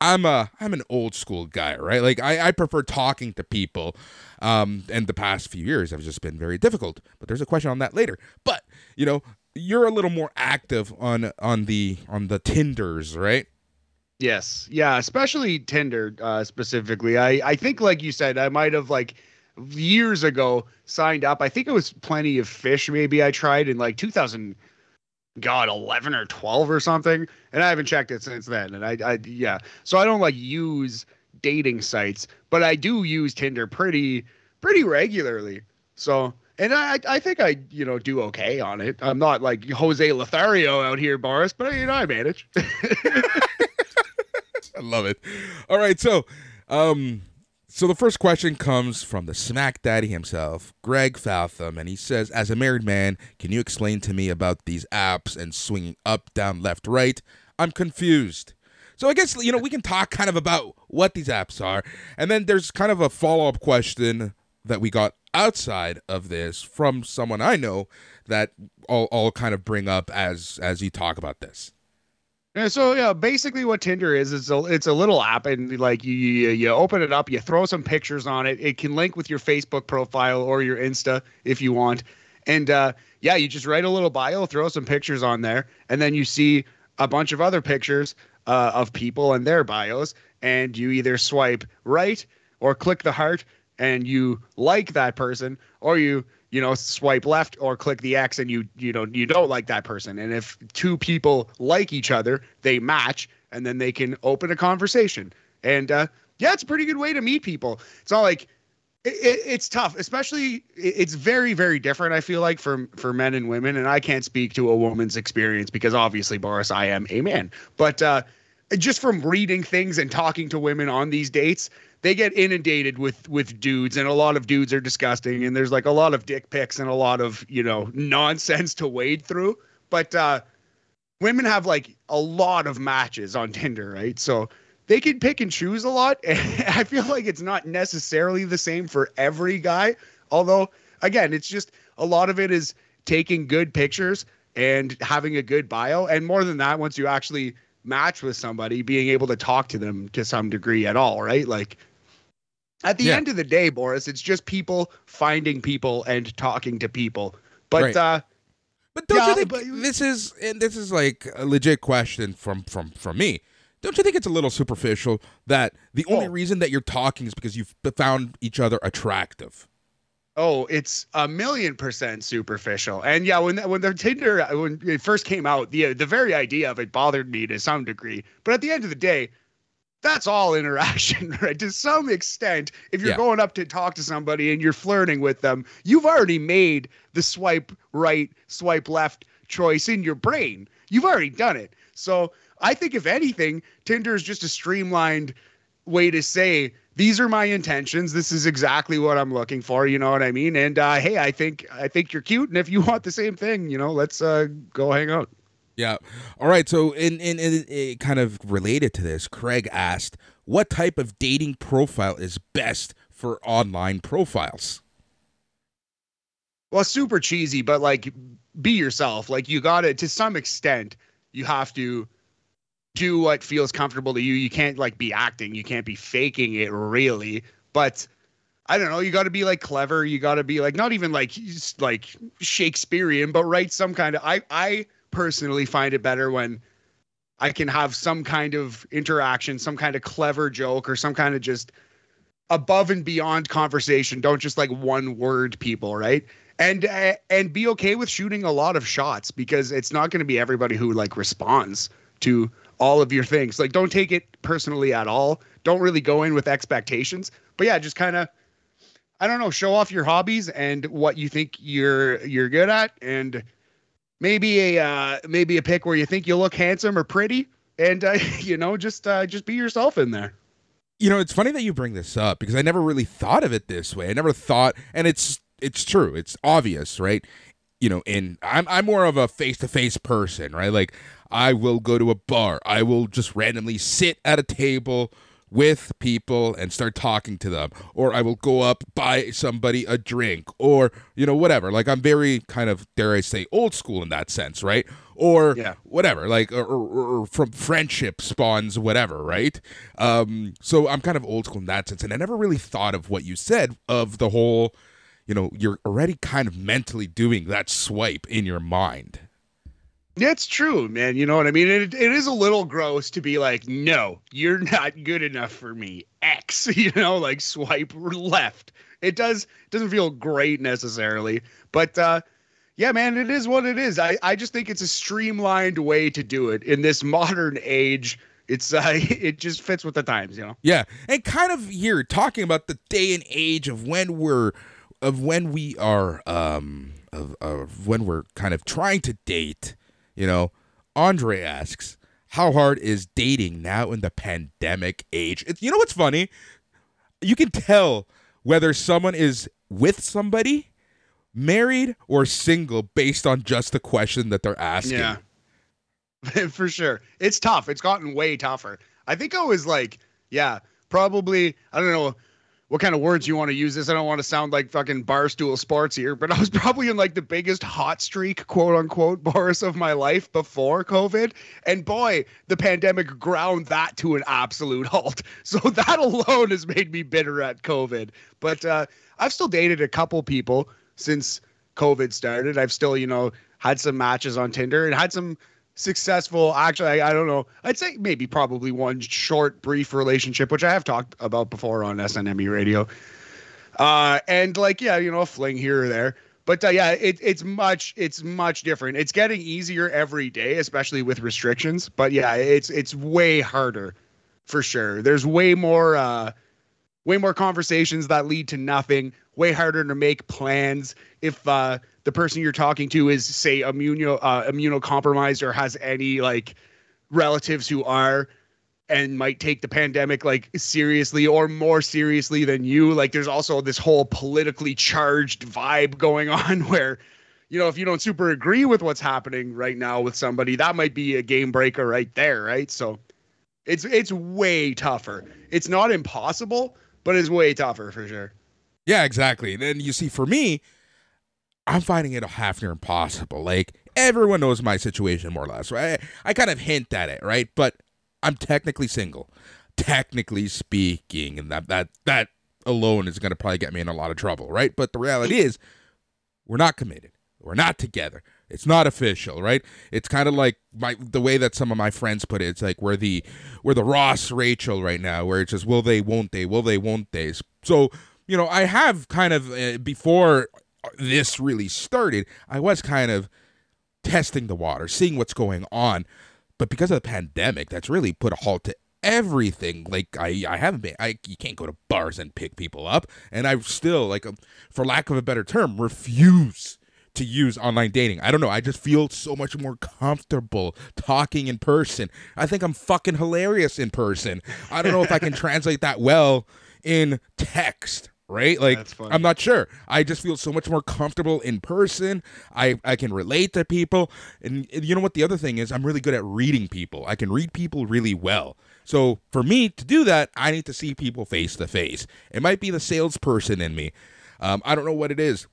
Speaker 1: I'm a I'm an old school guy, right? Like I, I prefer talking to people. Um, and the past few years have just been very difficult. But there's a question on that later. But you know, you're a little more active on on the on the Tinders, right?
Speaker 2: Yes, yeah, especially Tinder uh, specifically. I I think, like you said, I might have like years ago signed up. I think it was Plenty of Fish. Maybe I tried in like 2000, God, 11 or 12 or something, and I haven't checked it since then. And I, I yeah, so I don't like use dating sites, but I do use Tinder pretty pretty regularly. So, and I I think I you know do okay on it. I'm not like Jose Lothario out here, Boris, but you know I manage. *laughs* *laughs*
Speaker 1: I love it. All right, so um so the first question comes from the smack daddy himself, Greg Faltham, and he says, "As a married man, can you explain to me about these apps and swinging up, down, left, right? I'm confused." So I guess you know we can talk kind of about what these apps are, and then there's kind of a follow-up question that we got outside of this from someone I know that I'll, I'll kind of bring up as as you talk about this.
Speaker 2: Yeah, so yeah, basically what Tinder is is a, it's a little app, and like you, you open it up, you throw some pictures on it. It can link with your Facebook profile or your Insta if you want, and uh, yeah, you just write a little bio, throw some pictures on there, and then you see a bunch of other pictures uh, of people and their bios, and you either swipe right or click the heart, and you like that person, or you you know swipe left or click the x and you you know you don't like that person. And if two people like each other they match and then they can open a conversation. And uh, yeah it's a pretty good way to meet people. It's not like it, it, it's tough especially it's very very different i feel like for for men and women. And i can't speak to a woman's experience because obviously boris i am a man. But uh just from reading things and talking to women on these dates they get inundated with with dudes and a lot of dudes are disgusting and there's like a lot of dick pics and a lot of you know *laughs* nonsense to wade through. But uh women have like a lot of matches on tinder right? So they can pick and choose a lot *laughs* and i feel like it's not necessarily the same for every guy. Although again it's just a lot of it is taking good pictures and having a good bio and more than that once you actually match with somebody being able to talk to them to some degree at all right like at the yeah. end of the day, Boris, it's just people finding people and talking to people. But right. uh
Speaker 1: But don't yeah, you think but, this is and this is like a legit question from from from me. Don't you think it's a little superficial that the only oh. reason that you're talking is because you've found each other attractive?
Speaker 2: Oh, it's a million percent superficial. And yeah, when when the Tinder when it first came out, the the very idea of it bothered me to some degree. But at the end of the day, that's all interaction, *laughs* right? To some extent, if you're yeah. going up to talk to somebody and you're flirting with them, you've already made the swipe right, swipe left choice in your brain. You've already done it. So I think, if anything, Tinder is just a streamlined way to say, these are my intentions. This is exactly what I'm looking for. You know what I mean? And uh, hey, I think I think you're cute, and if you *laughs* want the same thing, you know, let's uh, go hang out.
Speaker 1: Yeah. All right. So, in, in, in, in kind of related to this, Craig asked, "What type of dating profile is best for online profiles?"
Speaker 2: Well, super cheesy, but like, be yourself. Like, you got to to some extent. You have to do what feels comfortable to you. You can't like be acting. You can't be faking it, really. But I don't know. You got to be like clever. You got to be like not even like like Shakespearean, but write some kind of. I I personally find it better when I can have some kind of interaction, some kind of clever joke, or some kind of just above and beyond conversation. Don't just like one word people, right? And uh, and be okay with shooting a lot of shots because it's not going to be everybody who like responds to all of your things. Like don't take it personally at all. Don't really go in with expectations. But yeah, just kind of I don't know, show off your hobbies and what you think you're you're good at and maybe a uh, maybe a pick where you think you'll look handsome or pretty, and uh, *laughs* you know just uh, just be yourself in there.
Speaker 1: You know, it's funny that you bring this up because I never really thought of it this way. I never thought, and it's it's true. It's obvious, right? You know, and I'm I'm more of a face to face person, right? Like I will go to a bar. I will just randomly sit at a table with people and start talking to them. Or i will go up buy somebody a drink. Or you know whatever. Like i'm very kind of dare i say old school in that sense right? Or yeah. whatever. Like or, or, or, from friendship spawns whatever right? Um so i'm kind of old school in that sense. And i never really thought of what you said of the whole you know you're already kind of mentally doing that swipe in your mind
Speaker 2: it's true, man. You know what I mean? It, it is a little gross to be like, no, you're not good enough for me. X, *laughs* you know, like swipe left. It does doesn't feel great necessarily, but uh, yeah, man, it is what it is. I I just think it's a streamlined way to do it in this modern age. It's *laughs* uh, it just fits with the times, you know.
Speaker 1: Yeah, and kind of here talking about the day and age of when we're of when we are um of, of when we're kind of trying to date. You know, Andre asks, "How hard is dating now in the pandemic age?" It's, you know what's funny? You can tell whether someone is with somebody, married, or single based on just the question that they're asking.
Speaker 2: Yeah. *laughs* For sure. It's tough. It's gotten way tougher. I think I was like, yeah, probably, I don't know what kind of words you want to use this. I don't want to sound like fucking barstool sports here, but I was *laughs* probably in like the biggest hot streak, quote unquote, Boris of my life before COVID. And boy, the pandemic ground that to an absolute *laughs* halt. So that alone has made me bitter at COVID. But uh, I've still dated a couple people since COVID started. I've still, you know, had some matches on Tinder and had some successful. Actually I, I, don't know. I'd say maybe probably one short brief relationship which i have talked about before on snme radio. Uh and like yeah you know a fling here or there. But uh, yeah it, it's much it's much different. It's getting easier every day especially with restrictions. But yeah it's it's way harder for sure. There's way more uh way more conversations that lead to nothing. Way harder to make plans. If uh the person you're talking to is say immuno uh, immunocompromised or has any like relatives who are and might take the pandemic like seriously or more seriously than you. Like there's also this whole politically charged vibe going *laughs* on where you know if you don't super agree with what's happening right now with somebody that might be a game breaker right there right? So it's it's way tougher. It's not impossible but it's way tougher for sure.
Speaker 1: Yeah exactly. And then you see for me I'm finding it half near impossible. Like everyone knows my situation more or less, right? I, kind of hint at it, right? But I'm technically single, technically speaking, and that that that alone is going to probably get me in a lot of trouble, right? But the reality is, we're not committed. We're not together. It's not official, right? It's kind of like my the way that some of my friends put it. It's like we're the we're the Ross Rachel right now, where it's just will they, won't they, will they, won't they. So you know, I have kind of uh, before this really started, I was kind of testing the water, seeing what's going on. But because of the pandemic, that's really put a halt to everything. Like I, I haven't been. I you can't go to bars and pick people up, and I still like, um, for lack of a better term, refuse to use online dating. I don't know. I just feel so much more comfortable talking in person. I think I'm fucking hilarious in person. I don't know if I can *laughs* translate that well in text right? Like I'm not sure. I just feel so much more comfortable in person. I I can relate to people, and you know what? The other thing is, I'm really good at reading people. I can read people really well. So for me to do that, I need to see people face to face. It might be the salesperson in me. Um, I don't know what it is,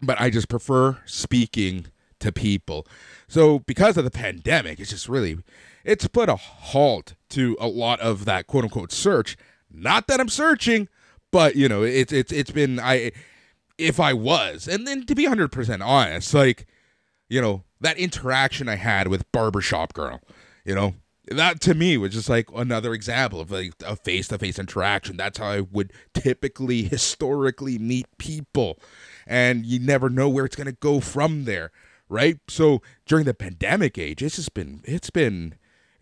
Speaker 1: but I just prefer speaking to people. So because of the pandemic, it's just really it's put a halt to a lot of that quote unquote search. Not that I'm searching, but you know, it's it's it's been I if I was, and then to be hundred percent honest, like you know that interaction I had with barbershop girl, you know, that to me was just like another example of like a face to face interaction. That's how I would typically historically meet people, and you never know where it's gonna go from there, right? So during the pandemic age, it's just been it's been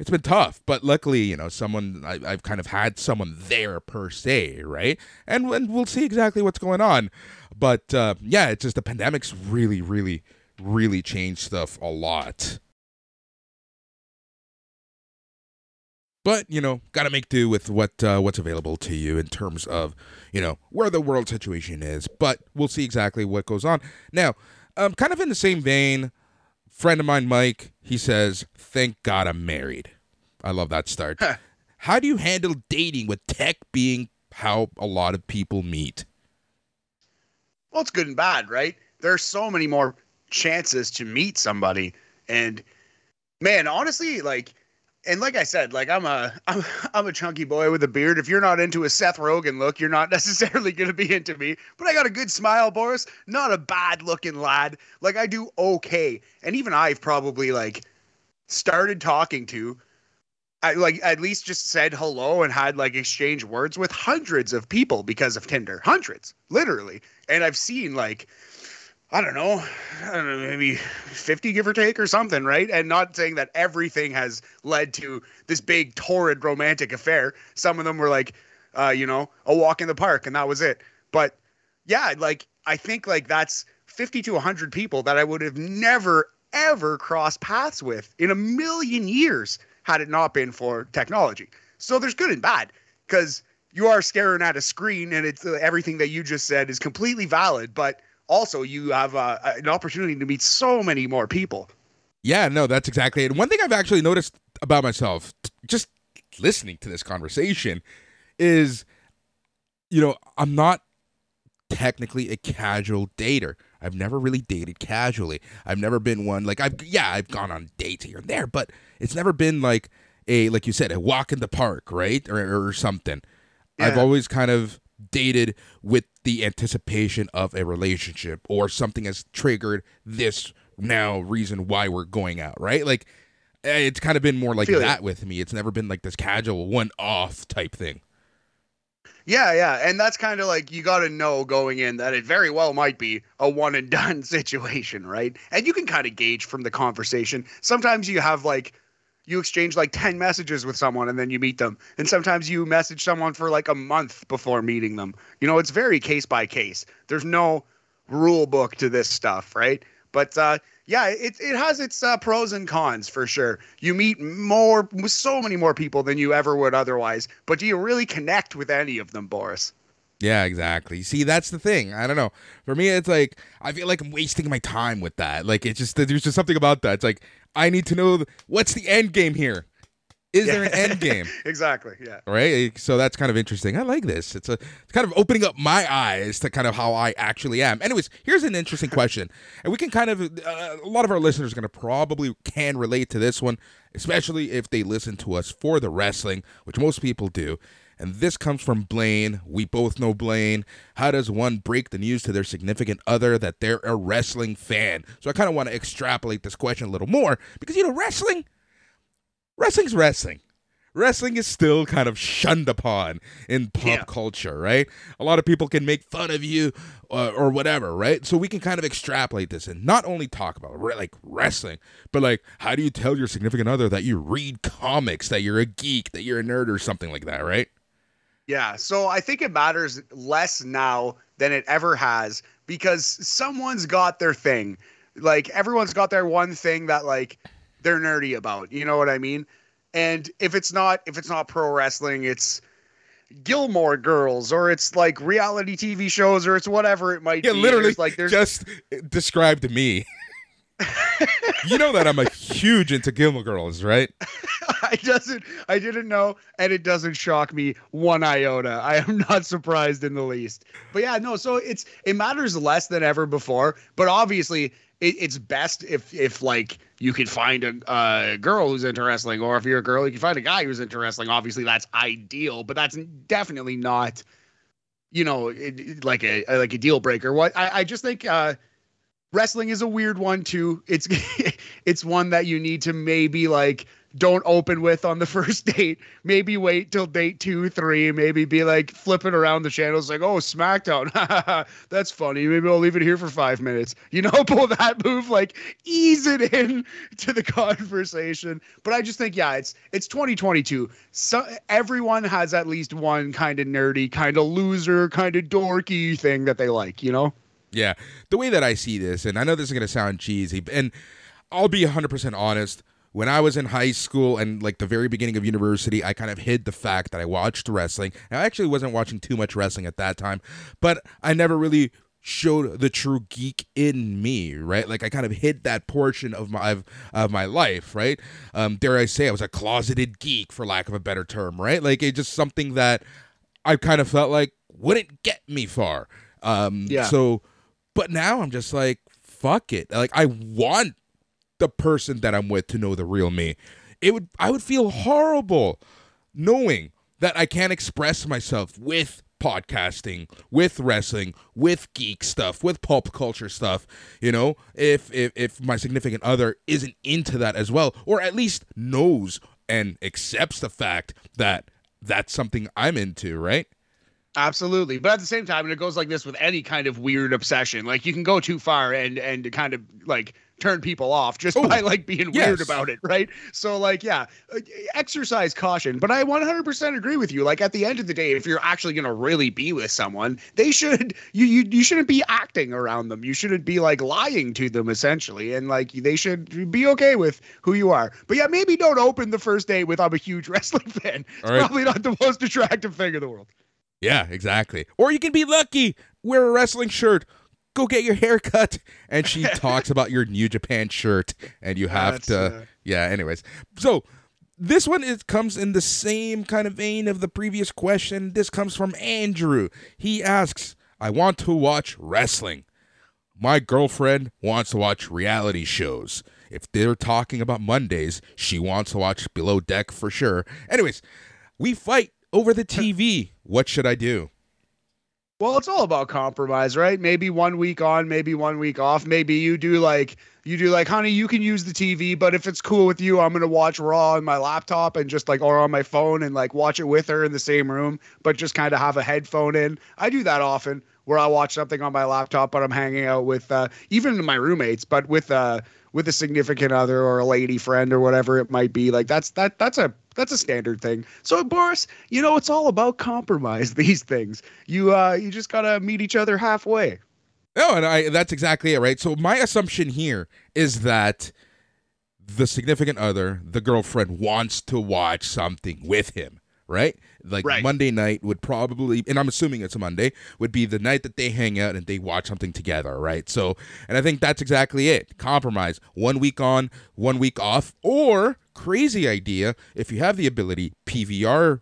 Speaker 1: it's been tough, but luckily, you know, someone I, have kind of had someone there per se, right? And, and we'll see exactly what's going on. But uh, yeah, it's just the pandemic's really, really, really changed stuff a lot. But you know, got to make do with what uh, what's available to you in terms of you know where the world situation is. But we'll see exactly what goes on now. Um, kind of in the same vein friend of mine, Mike, he says, Thank God I'm married. I love that start. how do you handle dating with tech being how a lot of people meet?
Speaker 2: Well, it's good and bad, right? There's so many more chances to meet somebody. And man, honestly, like and like I said, like I'm a *laughs* I'm I'm a chunky boy with a beard. If you're not into a Seth Rogen look, you're not *laughs* necessarily gonna be into me. But I got a good smile, Boris. Not a bad looking lad. Like I do okay. And even I've probably like started talking to I like at least just said hello and had like exchange words with hundreds of people because of Tinder. Hundreds, literally. And I've seen like I don't know, I don't know, maybe 50 give or take or something, right? And not saying that everything has led to this big torrid romantic affair. Some of them were like, uh, you know, a walk in the park and that was it. But yeah, like I think like that's 50 to 100 people that I would have never ever crossed paths with in a million years had it not been for technology. So there's good and bad because you are staring at a screen and it's uh, everything that you just said is completely valid, but also you have uh, an opportunity to meet so many more people.
Speaker 1: Yeah, no, that's exactly it. One thing I've actually noticed about myself, just listening to this conversation, is, you know, I'm not technically a casual dater. I've never really dated casually. I've never been one like I've yeah, I've gone on dates here and there, but it's never been like a like you said, a walk in the park, right? Or, or something. Yeah. I've always kind of dated with the anticipation of a relationship or something has triggered this now reason why we're going out, right? Like eh, it's kind of been more like that with me. It's never been like this casual one off type thing.
Speaker 2: Yeah, yeah. And that's kind of like you got to know going in that it very well might be a one and done *laughs* situation, right? And you can kind of gauge from the conversation. Sometimes you have like you exchange like 10 messages with someone and then you meet them. And sometimes you message someone for like a month before meeting them. You know, it's very case by case. There's no rule book to this stuff, right? But uh, yeah, it, it has its uh, pros and cons for sure. You meet more, so many more people than you ever would otherwise. But do you really connect with any of them, Boris?
Speaker 1: Yeah, exactly. See, that's the thing. I don't know. For me, it's like I feel like I'm wasting my time with that. Like it's just there's just something about that. It's like I need to know what's the end game here. Is yeah. there an end game? *laughs*
Speaker 2: exactly. Yeah.
Speaker 1: Right. So that's kind of interesting. I like this. It's a it's kind of opening up my eyes to kind of how I actually am. Anyways, here's an interesting question, and we can kind of uh, a lot of our listeners are going to probably can relate to this one, especially if they listen to us for the wrestling, which most people do. And this comes from Blaine. We both know Blaine. How does one break the news to their significant other that they're a wrestling fan? So I kind of want to extrapolate this question a little more because, you know, wrestling, wrestling's wrestling. Wrestling is still kind of shunned upon in pop yeah. culture, right? A lot of people can make fun of you uh, or whatever, right? So we can kind of extrapolate this and not only talk about like wrestling, but like how do you tell your significant other that you read comics, that you're a geek, that you're a nerd or something like that, right?
Speaker 2: Yeah. So I think it matters less now than it ever has because someone's got their thing. Like everyone's got their one thing that like they're nerdy about. You know what I mean? And if it's not if it's not pro wrestling, it's Gilmore Girls or it's like reality TV shows or it's whatever it might
Speaker 1: yeah,
Speaker 2: be.
Speaker 1: literally there's like there's just described me. *laughs* you know that I'm a huge into Gilmore Girls, right? *laughs*
Speaker 2: I doesn't I didn't know and it doesn't shock me one iota. I am not surprised in the least. But yeah, no, so it's it matters less than ever before, but obviously it, it's best if if like you can find a, a girl who's into wrestling or if you're a girl you can find a guy who's into wrestling. Obviously that's ideal, but that's definitely not you know, it, like a like a deal breaker. What I, I just think uh wrestling is a weird one too. It's *laughs* it's one that you need to maybe like don't open with on the *laughs* first date. Maybe wait till date two, three. Maybe be like flipping around the channels, like, oh, SmackDown. *laughs* That's funny. Maybe I'll leave it here for five minutes. You know, *laughs* pull that move, like ease it in to the conversation. But I just think, yeah, it's it's 2022. So everyone has at least one kind of nerdy, kind of loser, kind of dorky thing that they like. You know.
Speaker 1: Yeah, the way that I see this, and I know this is to sound cheesy, and I'll be 100% honest. When I was in high school and like the very beginning of university, I kind of hid the fact that I watched wrestling. I actually wasn't watching too much wrestling at that time, but I never really showed the true geek in me, right? Like I kind of hid that portion of my of, of my life, right? Um, dare I say, I was a closeted geek, for lack of a better term, right? Like it's just something that I kind of felt like wouldn't get me far. Um, yeah. So but now I'm just like, fuck it. Like I want the person that I'm with to know the real me. It would I would feel horrible knowing that I can't express myself with podcasting, with wrestling, with geek stuff, with pop culture stuff, you know, if if if my significant other isn't into that as well or at least knows and accepts the fact that that's something I'm into, right?
Speaker 2: Absolutely. But at the same time, and it goes like this with any kind of weird obsession. Like you can go too far and and kind of like turn people off just
Speaker 1: Oh,
Speaker 2: by like being
Speaker 1: yes.
Speaker 2: weird about it, right? So like yeah, uh, exercise caution, but I 100% agree with you. Like at the end of the day, if you're actually going to really be with someone, they should you you you shouldn't be acting around them. You shouldn't be like lying to them essentially and like they should be okay with who you are. But yeah, maybe don't open the first date with I'm a huge *laughs* wrestling fan. It's
Speaker 1: right.
Speaker 2: probably not the most attractive thing in the world.
Speaker 1: Yeah, exactly. Or you can be lucky, wear a wrestling shirt, go get your hair cut, and she *laughs* talks about your New Japan shirt, and you have
Speaker 2: That's,
Speaker 1: to.
Speaker 2: uh,
Speaker 1: yeah. Anyways, so this one is comes in the same kind of vein of the previous question. This comes from Andrew. He asks, "I want to watch wrestling. My girlfriend wants to watch reality shows." If they're talking about Mondays, she wants to watch Below Deck for sure. Anyways, we fight over the *laughs* TV. What should I do?
Speaker 2: Well, it's all about compromise, right? Maybe one week on, maybe one week off. Maybe you do like you do like, honey, you can use the TV, but if it's cool with you, I'm gonna watch Raw on my laptop and just like or on my phone and like watch it with her in the same room, but just kind of have a headphone in. I do that often where I watch something on my laptop, but I'm hanging out with uh, even my roommates, but with uh with a significant other or a lady friend or whatever it might be. Like that's that that's a that's a standard thing. So Boris, you know, it's all about compromise. *laughs* These things, you uh, you just gotta meet each other halfway.
Speaker 1: No, and I that's exactly it, right? So my assumption here is that the significant other, the girlfriend, wants to watch something with him, right? Like
Speaker 2: Right.
Speaker 1: Monday night would probably, and I'm assuming it's a Monday, would be the night that they hang out and they watch something together, right? So, and I think that's exactly it. Compromise. One week on, one week off, or crazy idea if you have the ability, PVR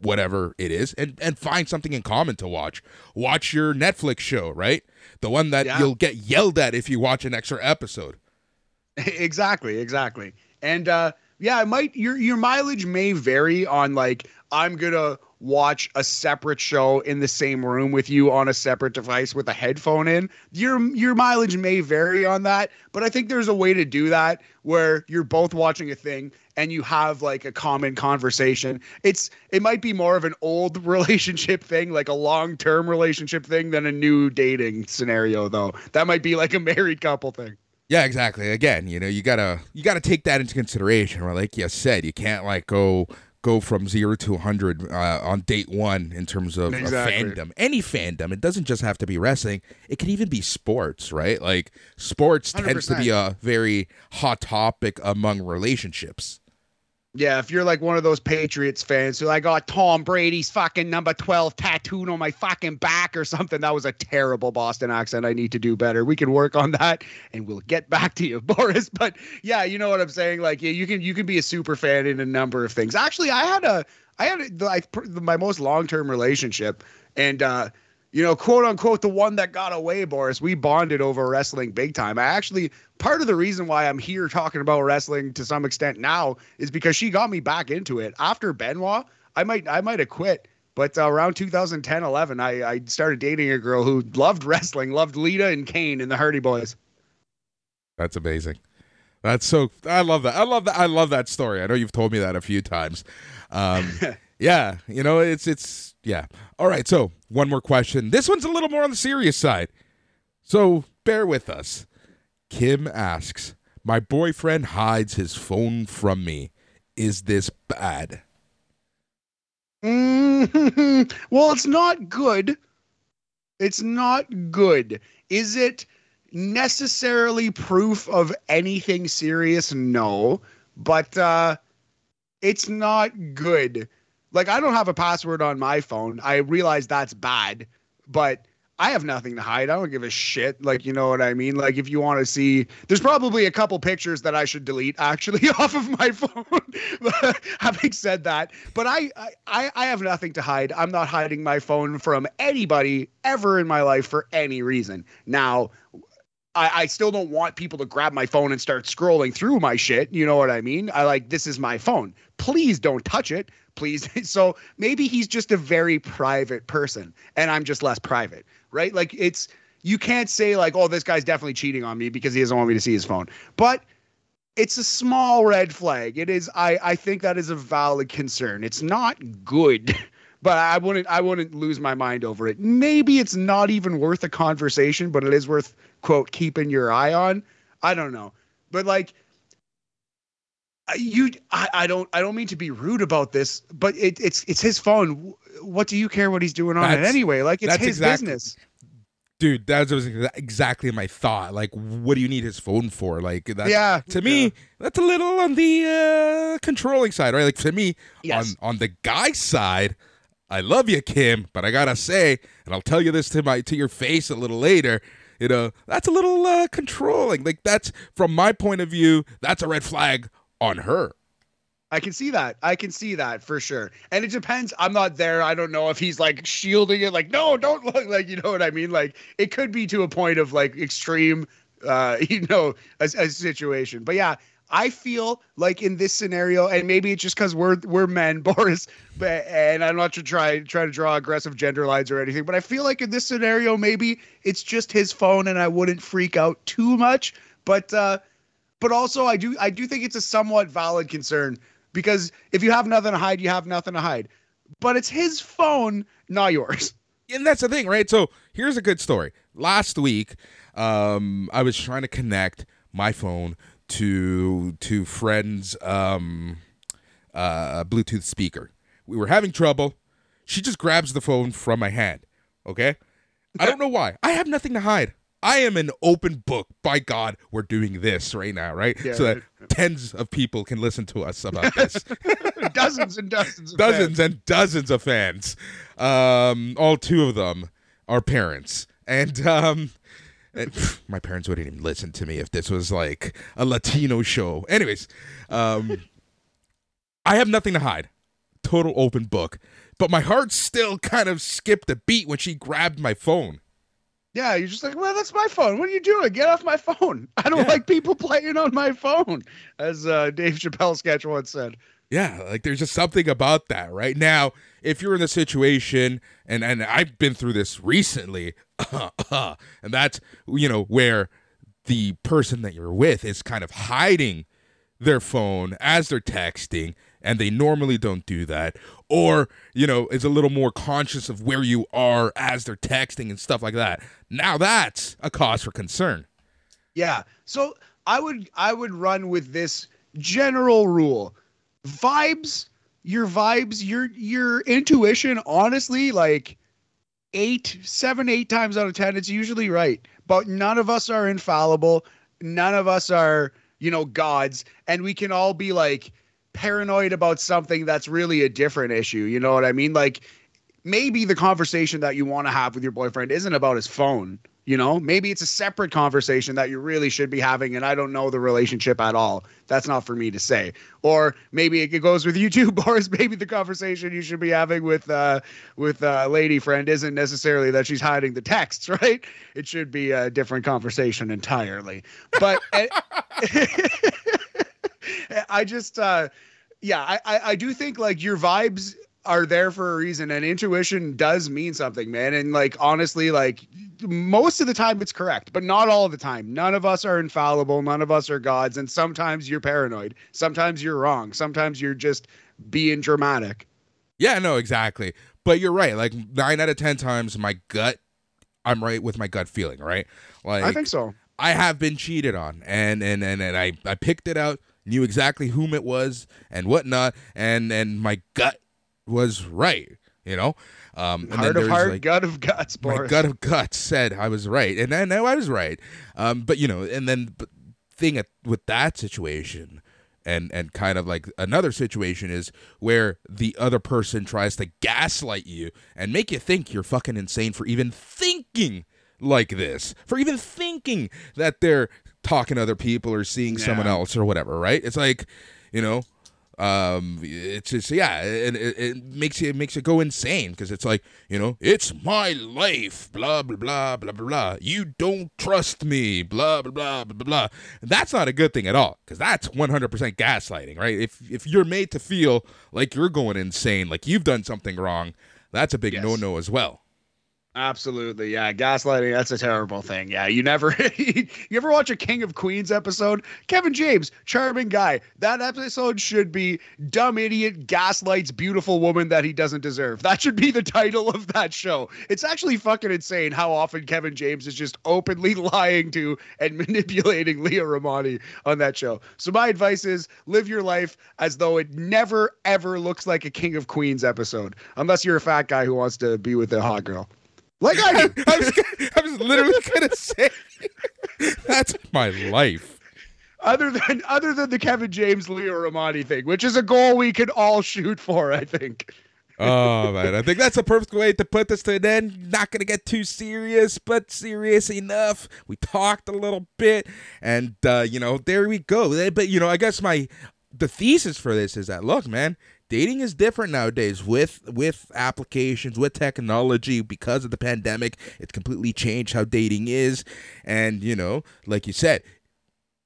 Speaker 1: whatever it is and and find something in common to watch watch your netflix show right the one that
Speaker 2: Yeah.
Speaker 1: you'll get yelled at if you watch an extra episode *laughs*
Speaker 2: exactly, exactly. And uh yeah, it might your your mileage may vary on like I'm gonna watch a separate show in the same room with you on a separate device with a headphone in. Your your mileage may vary on that, but I think there's a way to do that where you're both watching a thing and you have like a common conversation. It's it might be more of an old *laughs* relationship thing, like a long-term relationship thing than a new dating scenario though. That might be like a married couple thing.
Speaker 1: Yeah exactly. Again you know you gotta you gotta take that into consideration right? Like you said you can't like go go from zero to 100 uh, on date one in terms of,
Speaker 2: Exactly.
Speaker 1: fandom. Any fandom. It doesn't just have to be wrestling. It can even be sports right? Like sports tends to be a very hot topic among relationships
Speaker 2: Yeah, if you're like one of those Patriots fans who like, oh, Tom Brady's fucking number 12 tattooed on my fucking back or something. That was a terrible Boston accent. I need to do better. We can work on that and we'll get back to you, *laughs* Boris. But yeah, you know what I'm saying? Like, yeah, you can you can be a super fan in a number of things. Actually, I had a I had a, I, my most long-term relationship and uh you know, quote unquote, the one that got away, Boris. We bonded over wrestling big time. I actually, part of the reason why I'm here talking about wrestling to some extent now is because she got me back into it. After Benoit, I might, I might have quit. But uh, around 2010, 11, I, I started dating a girl who loved wrestling, loved Lita and Kane and the Hardy Boyz.
Speaker 1: That's amazing. That's so. I love that. I love that. I love that story. I know you've told me that a few times. Um, *laughs* yeah, you know, it's it's yeah. All right. So one more question. This one's a little more on the serious side. So bear with us. Kim asks, "My boyfriend hides his phone from me. Is this bad?"
Speaker 2: Mm, well, it's not good. It's not good. Is it necessarily proof of anything serious? No. But uh it's not good. Like I don't have a password on my phone. I realize that's bad, but I have nothing to hide. I don't give a shit. Like, you know what I mean? Like, if you want to see, there's probably a couple pictures that I should delete actually *laughs* off of my phone. *laughs* Having said that, but I, I, I have nothing to hide. I'm not hiding my phone from anybody ever in my life for any reason. Now, I, I still don't want people to grab my phone and start scrolling through my shit. You know what I mean? I like, this is my phone. Please don't touch it. Please. *laughs* So maybe he's just a very private person and I'm just less private, right? Like, it's, you can't say, like, oh, this guy's definitely cheating on me because he doesn't want me to see his phone. But it's a small red flag. It is, I, I think that is a valid concern. It's not good, *laughs* but I wouldn't I wouldn't lose my mind over it. Maybe it's not even worth a conversation, but it is worth quote keeping your eye on. I don't know, but like you I, I don't I don't mean to be rude about this, but it, it's it's his phone. What do you care what he's doing on
Speaker 1: That's-
Speaker 2: it anyway? Like it's
Speaker 1: that's
Speaker 2: his
Speaker 1: exactly-
Speaker 2: business.
Speaker 1: Dude, that was exactly my thought. Like, what do you need his phone for? Like, that's,
Speaker 2: yeah.
Speaker 1: to me, that's a little on the uh, controlling side, right? Like to me,
Speaker 2: Yes.
Speaker 1: on on the guy side, I love you, Kim, but I gotta say, and I'll tell you this to my to your face a little later. You know, that's a little uh, controlling. Like that's from my point of view, that's a red flag on her.
Speaker 2: I can see that. I can see that for sure. And it depends. I'm not there. I don't know if he's like shielding it, like, no, don't look *laughs* like, you know what I mean? Like, it could be to a point of like extreme, uh, *laughs* you know, a, a situation. But yeah, I feel like in this scenario, and maybe it's just because we're we're men, *laughs* Boris, but and I'm not to try try to draw aggressive gender lines or anything, but I feel like in this scenario, maybe it's just his phone, and I wouldn't freak out too much. But uh, but also I do I do think it's a somewhat valid concern because if you have nothing to hide, you have nothing to hide. But it's his phone, not yours. *laughs*
Speaker 1: and that's the thing, right? So here's a good story. Last week, um, I was trying to connect my phone to to friends' um, uh, Bluetooth speaker. We were having trouble. She just grabs the phone from my hand. Okay, I don't *laughs* know why. I have nothing to hide. I am an open book. By God, we're doing this right now, right?
Speaker 2: Yeah.
Speaker 1: So that tens of people can listen to us about *laughs* this.
Speaker 2: dozens and dozens of
Speaker 1: dozens
Speaker 2: fans.
Speaker 1: and dozens of fans. Um, all two of them are parents, and um, and, *sighs* my parents wouldn't even listen to me if this was like a Latino show. Anyways, um, *laughs* I have nothing to hide, total open book. But my heart still kind of skipped a beat when she grabbed my phone.
Speaker 2: Yeah, you're just like, well, that's my phone. What are you doing? Get off my phone. *laughs* I don't
Speaker 1: Yeah.
Speaker 2: like people playing on my phone, as uh, Dave Chappelle sketch once said.
Speaker 1: Yeah, like there's just something about that, right? Now, if you're in the situation, and and I've been through this recently, *coughs* and that's you know where the person that you're with is kind of hiding their phone as they're texting, and they normally don't do that, or you know is a little more conscious of where you are as they're texting and stuff like that. Now that's a cause for concern.
Speaker 2: Yeah. So I would I would run with this general rule. Vibes, your vibes, your your intuition, honestly, like eight, seven, eight times out of ten, it's usually right. But none of us are infallible. None of us are, you know, gods. And we can all be like paranoid about something that's really a different issue. You know what I mean? Like maybe the conversation that you want to have with your boyfriend isn't about his phone. You know, maybe it's a separate conversation that you really should be having, and I don't know the relationship at all. That's not for me to say. Or maybe it goes with you too, Boris. Maybe the conversation you should be having with uh, with a lady friend isn't necessarily that she's hiding the texts, *laughs* right? It should be a different conversation entirely. But *laughs* I just, uh, yeah, I, I I do think like your vibes are there for a reason and intuition does mean something man and like honestly like most of the time it's correct but not all the time none of us are infallible none of us are gods and sometimes you're paranoid sometimes you're wrong sometimes you're just being dramatic
Speaker 1: Yeah, no, exactly. But you're right. Like nine out of ten times, my gut, I'm right with my gut feeling. Right? Like
Speaker 2: i think so
Speaker 1: I have been cheated on, and and and, and I I picked it out, knew exactly whom it was and whatnot, and and my gut was right. You know, um, and then
Speaker 2: heart of heart
Speaker 1: like,
Speaker 2: gut of guts
Speaker 1: my gut of guts said I was right, and I know I was right. Um, but you know, and then thing at, with that situation, and and kind of like another situation is where the other person tries to gaslight you and make you think you're fucking insane for even thinking like this, for even thinking that they're talking to other people or seeing someone else or whatever. Right? It's like, you know, um it's just yeah and it, it makes you it makes you go insane because it's like you know it's my life blah blah blah blah blah blah you don't trust me blah blah blah blah blah blah that's not a good thing at all because that's 100% gaslighting right if if you're made to feel like you're going insane like you've done something wrong that's a big
Speaker 2: Yes.
Speaker 1: no-no as well
Speaker 2: Absolutely, yeah. Gaslighting, that's a terrible thing. Yeah, you never *laughs* you ever watch a King of Queens episode? Kevin James, charming guy. That episode should be dumb idiot gaslights beautiful woman that he doesn't deserve. That should be the title of that show. It's actually fucking insane how often Kevin James is just openly *laughs* lying to and *laughs* manipulating Leah Remini on that show. So my advice is live your life as though it never ever looks like a King of Queens episode, unless you're a fat guy who wants to be with a hot girl. Like I. *laughs*
Speaker 1: I, was, I was literally gonna say *laughs* that's my life.
Speaker 2: Other than other than the Kevin James Leah Remini thing, which is a goal we can all shoot for, I think.
Speaker 1: oh man, I think that's a perfect way to put this to an end. Not gonna get too serious, but serious enough. We talked a little bit, and uh, you know, there we go. But you know, I guess my the thesis for this is that look, man, dating is different nowadays with with applications with technology because of the pandemic it's completely changed how dating is and you know like you said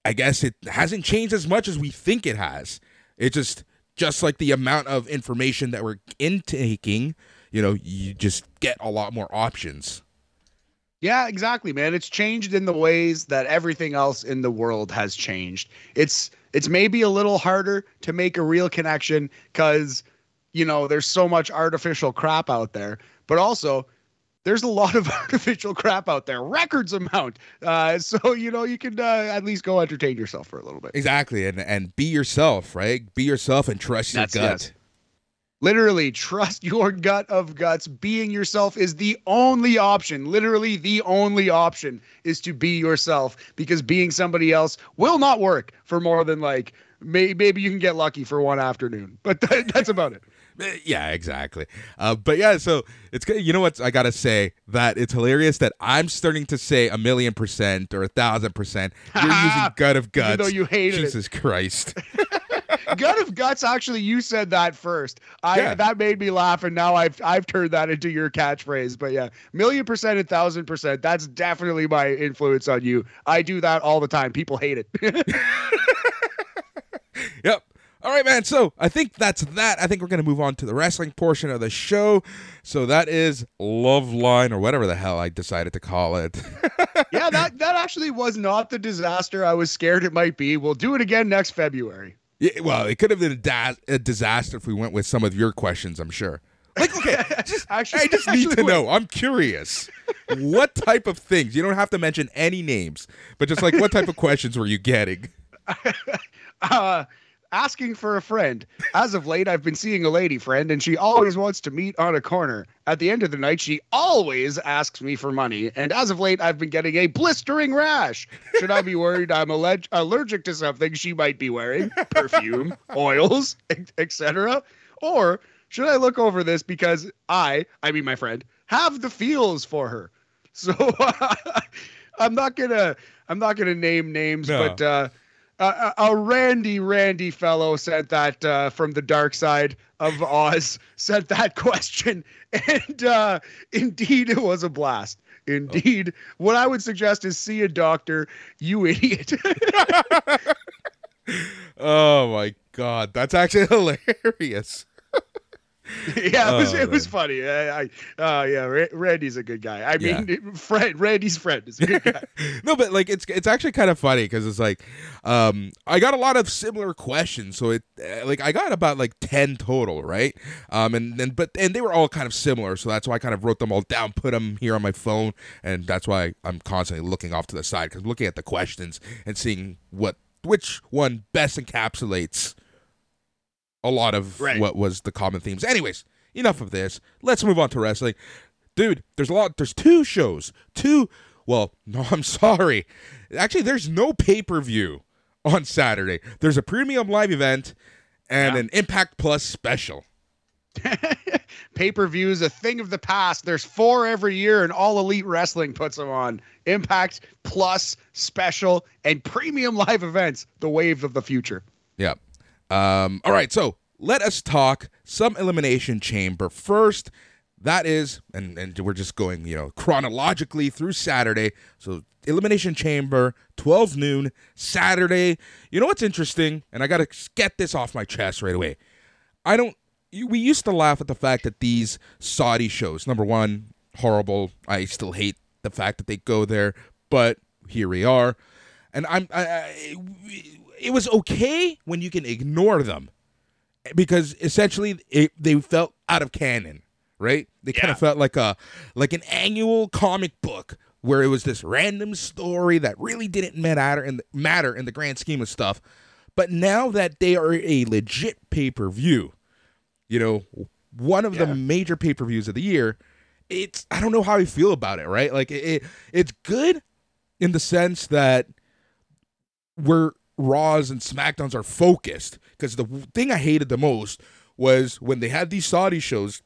Speaker 1: i guess it hasn't changed as much as we think it has it just just like the amount of information that we're intaking you know you just get a lot more options
Speaker 2: yeah, exactly, man. It's changed in the ways that everything else in the world has changed. It's it's maybe a little harder to make a real connection because you know there's so much artificial crap out there, but also there's a lot of *laughs* artificial crap out there, records amount. Uh, so you know you can uh, at least go entertain yourself for a little bit.
Speaker 1: Exactly, and and be yourself, right? Be yourself and trust your That's, gut. Yes.
Speaker 2: Literally, trust your gut of guts. Being yourself is the only option. Literally, the only option is to be yourself because being somebody else will not work for more than like may- maybe you can get lucky for one afternoon, but *laughs* th- that's about it. *laughs*
Speaker 1: Eh, yeah, exactly. Uh, but yeah, so it's you know what I gotta say that it's hilarious that I'm starting to say a million percent or a thousand percent. You're *laughs* using gut of guts. Even
Speaker 2: though you hate
Speaker 1: it. Jesus Christ.
Speaker 2: Gut of guts. Actually, you said that first. I yeah. that made me laugh, and now I've I've turned that into your catchphrase. But yeah, million percent and thousand percent. That's definitely my influence on you. I do that all the time. People hate it. *laughs*
Speaker 1: yep. All right, man. So I think that's that. I think we're going to move on to the wrestling portion of the show. So that is Love Line or whatever the hell I decided to call it.
Speaker 2: yeah, that, *laughs* that actually was not the disaster I was scared it might be. We'll do it again next February.
Speaker 1: Yeah, well, it could have been a, da- a, disaster if we went with some of your questions. I'm sure. Like, okay, *laughs* just, actually, I just need to know. I'm curious. what type of things? You don't have to mention any names, but just like what type of questions were you getting? *laughs*
Speaker 2: Uh, asking for a friend. As of late, I've been seeing a lady friend, and she always wants to meet on a corner. At the end of the night, she always asks me for money. And as of late, I've been getting a blistering rash. Should I be worried I'm alleg- allergic to something she might be wearing? Perfume, *laughs* oils, etc. Or should I look over this because I, I mean my friend, have the feels for her? So *laughs* I'm not gonna, I'm not gonna name names, no. but. uh uh, a randy, randy fellow sent that uh, from the dark side of Oz. sent that question, and uh, indeed, it was a blast. Indeed, oh. what I would suggest is see a doctor. You idiot. *laughs*
Speaker 1: oh my god, that's actually *laughs* hilarious. *laughs*
Speaker 2: yeah, it was, oh, it was funny. I, I uh, yeah, Randy's a good guy. I mean, yeah. *laughs* Fred, Randy's friend is a good guy. *laughs*
Speaker 1: no, but like it's it's actually kind of funny because it's like, um, I got a lot of similar questions. So it uh, like I got about like ten total, right? Um, and then but and they were all kind of similar, so that's why I kind of wrote them all down, put them here on my phone, and that's why I'm constantly looking off to the side because looking at the questions and seeing what which one best encapsulates a lot of right. what was the common themes. Anyways, enough of this. Let's move on to wrestling. Dude, there's a lot there's two shows. Two well, *laughs* no, I'm sorry. Actually, there's no pay-per-view on Saturday. There's a premium live event and yeah. an Impact Plus special. *laughs*
Speaker 2: Pay per view is a thing of the past. There's four every year, and All Elite Wrestling puts them on. Impact Plus special and premium live events, the wave of the future.
Speaker 1: Yeah. Um, all right, so let us talk some Elimination Chamber first. That is, and, and we're just going, you know, chronologically through Saturday. So Elimination Chamber, 12 noon, Saturday. You know what's interesting? And I got to get this off my chest right away. I don't, we used to laugh at the fact that these Saudi shows, number one, horrible. I still hate the fact that they go there, but here we are. And I'm I, I, it was okay when you can ignore them because essentially it, they felt out of canon, right? They kind of felt like a like an annual comic book where it was this random story that really didn't matter in the, matter in the grand scheme of stuff. But now that they are a legit pay per view, you know, one of the major pay per views of the year, it's I don't know how I feel about it. Right, like it, it it's good in the sense that where Raws and SmackDowns are focused. Because the thing I hated the most was when they had these Saudi shows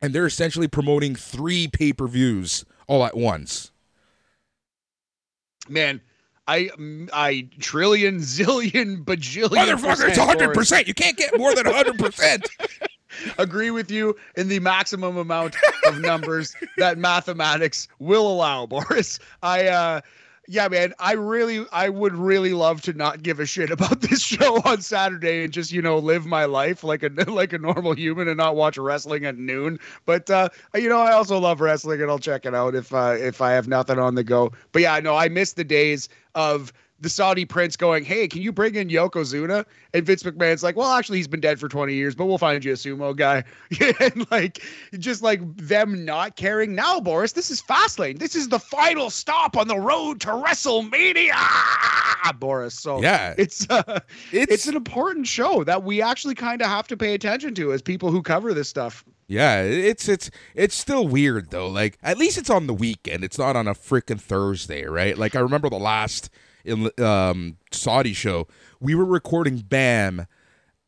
Speaker 1: and they're essentially promoting three pay per views all at once.
Speaker 2: Man, I I trillion *laughs* zillion bajillion
Speaker 1: Motherfucker, it's 100%. You can't get more than 100%. *laughs*
Speaker 2: agree with you in the maximum amount of numbers that mathematics will allow, Boris. I uh yeah, man, I really I would really love to not give a shit about *laughs* this show on Saturday and just, you know, live my life like a *laughs* like a normal human and not watch wrestling at noon. But uh you know, I also love wrestling and I'll check it out if uh if I have nothing on the go. But yeah, no, I miss the days of the Saudi prince going, "Hey, can you bring in Yokozuna?" And Vince McMahon's like, "Well, actually, he's been dead for 20 years, but we'll find you a sumo guy." *laughs* and like, just like them not caring. Now, Boris, this is Fastlane. This is the final stop on the road to WrestleMania, Boris. So
Speaker 1: yeah.
Speaker 2: it's uh,
Speaker 1: It's,
Speaker 2: it's an important show that we actually kind of have to pay attention to as people who cover this stuff.
Speaker 1: Yeah, it's it's it's still weird though. Like at least it's on the weekend. It's not on a freaking Thursday, right? Like I remember the last in, um, Saudi show, we were recording Bam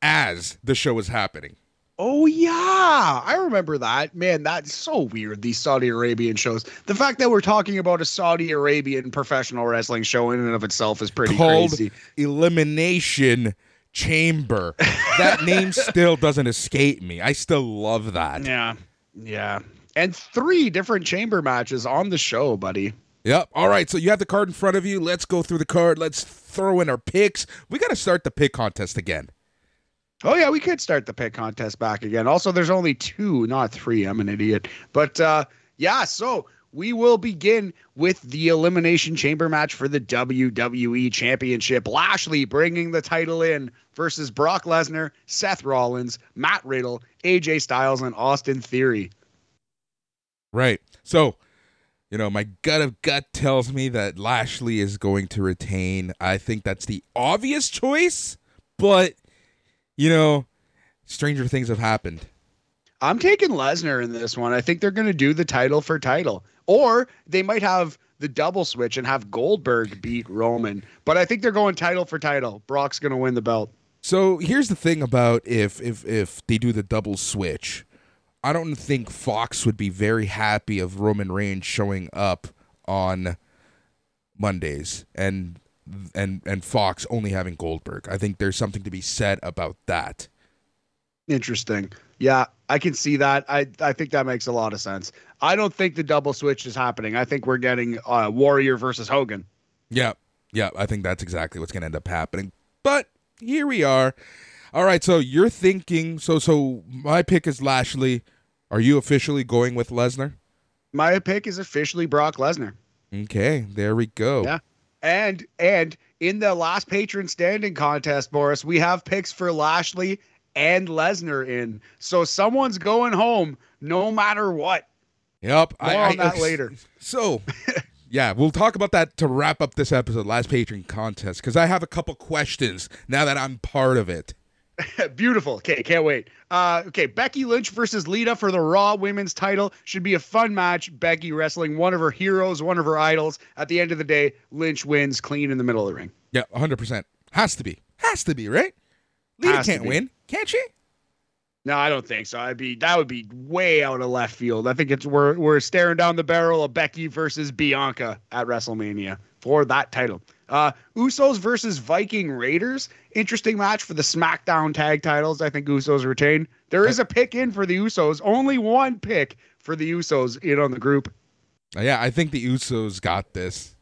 Speaker 1: as the show was happening.
Speaker 2: Oh yeah, I remember that. Man, that's so weird. These Saudi Arabian shows. The fact that we're talking about a Saudi Arabian professional wrestling show in and of itself is pretty
Speaker 1: Called
Speaker 2: crazy.
Speaker 1: Elimination Chamber. That *laughs* name still doesn't escape me. I still love that.
Speaker 2: Yeah, yeah, and three different chamber matches on the show, buddy.
Speaker 1: Yep. All right. So you have the card in front of you. Let's go through the card. Let's throw in our picks. We got to start the pick contest again.
Speaker 2: Oh yeah, we could start the pick contest back again. Also, there's only two, not three. I'm an idiot. But uh yeah, so we will begin with the elimination chamber match for the WWE Championship. Lashley bringing the title in versus Brock Lesnar, Seth Rollins, Matt Riddle, AJ Styles, and Austin Theory.
Speaker 1: Right. So, you know, my gut of gut tells me that Lashley is going to retain. I think that's the obvious choice, but you know, stranger things have happened.
Speaker 2: I'm taking Lesnar in this one. I think they're going to do the title for title, or they might have the double switch and have Goldberg beat Roman. But I think they're going title for title. Brock's going to win the belt.
Speaker 1: So here's the thing about if if if they do the double switch, I don't think Fox would be very happy of Roman Reigns showing up on Mondays and and and Fox only having Goldberg. I think there's something to be said about that.
Speaker 2: Interesting. Yeah, I can see that. I I think that makes a lot of sense. I don't think the double switch is happening. I think we're getting uh, Warrior versus Hogan.
Speaker 1: Yeah, yeah, I think that's exactly what's going to end up happening. But here we are. All right, so you're thinking so so my pick is Lashley. Are you officially going with Lesnar?
Speaker 2: My pick is officially Brock Lesnar.
Speaker 1: Okay, there we go.
Speaker 2: Yeah. And and in the last patron standing contest, Boris, we have picks for Lashley and Lesnar in. So someone's going home no matter what.
Speaker 1: Yep.
Speaker 2: More on that *laughs* later.
Speaker 1: So, *laughs* yeah, we'll talk about that to wrap up this episode, last patron contest, because I have a couple questions now that I'm part of it. *laughs*
Speaker 2: Beautiful. Okay, can't wait. Uh, okay, Becky Lynch versus Lita for the Raw Women's title should be a fun match. Becky wrestling one of her heroes, one of her idols. At the end of the day, Lynch wins clean in the middle of the ring.
Speaker 1: Yeah, 100%. Has to be. Has to be, right? Lita
Speaker 2: Has
Speaker 1: can't win, can't she?
Speaker 2: No, I don't think so. I'd be that would be way out of left field. I think it's we're we're staring down the barrel of Becky versus Bianca at WrestleMania for that title. Uh Usos versus Viking Raiders. Interesting match for the SmackDown tag titles. I think Usos retain. There is a pick in for the Usos. Only one pick for the Usos in on the group.
Speaker 1: Yeah, I think the Usos got this.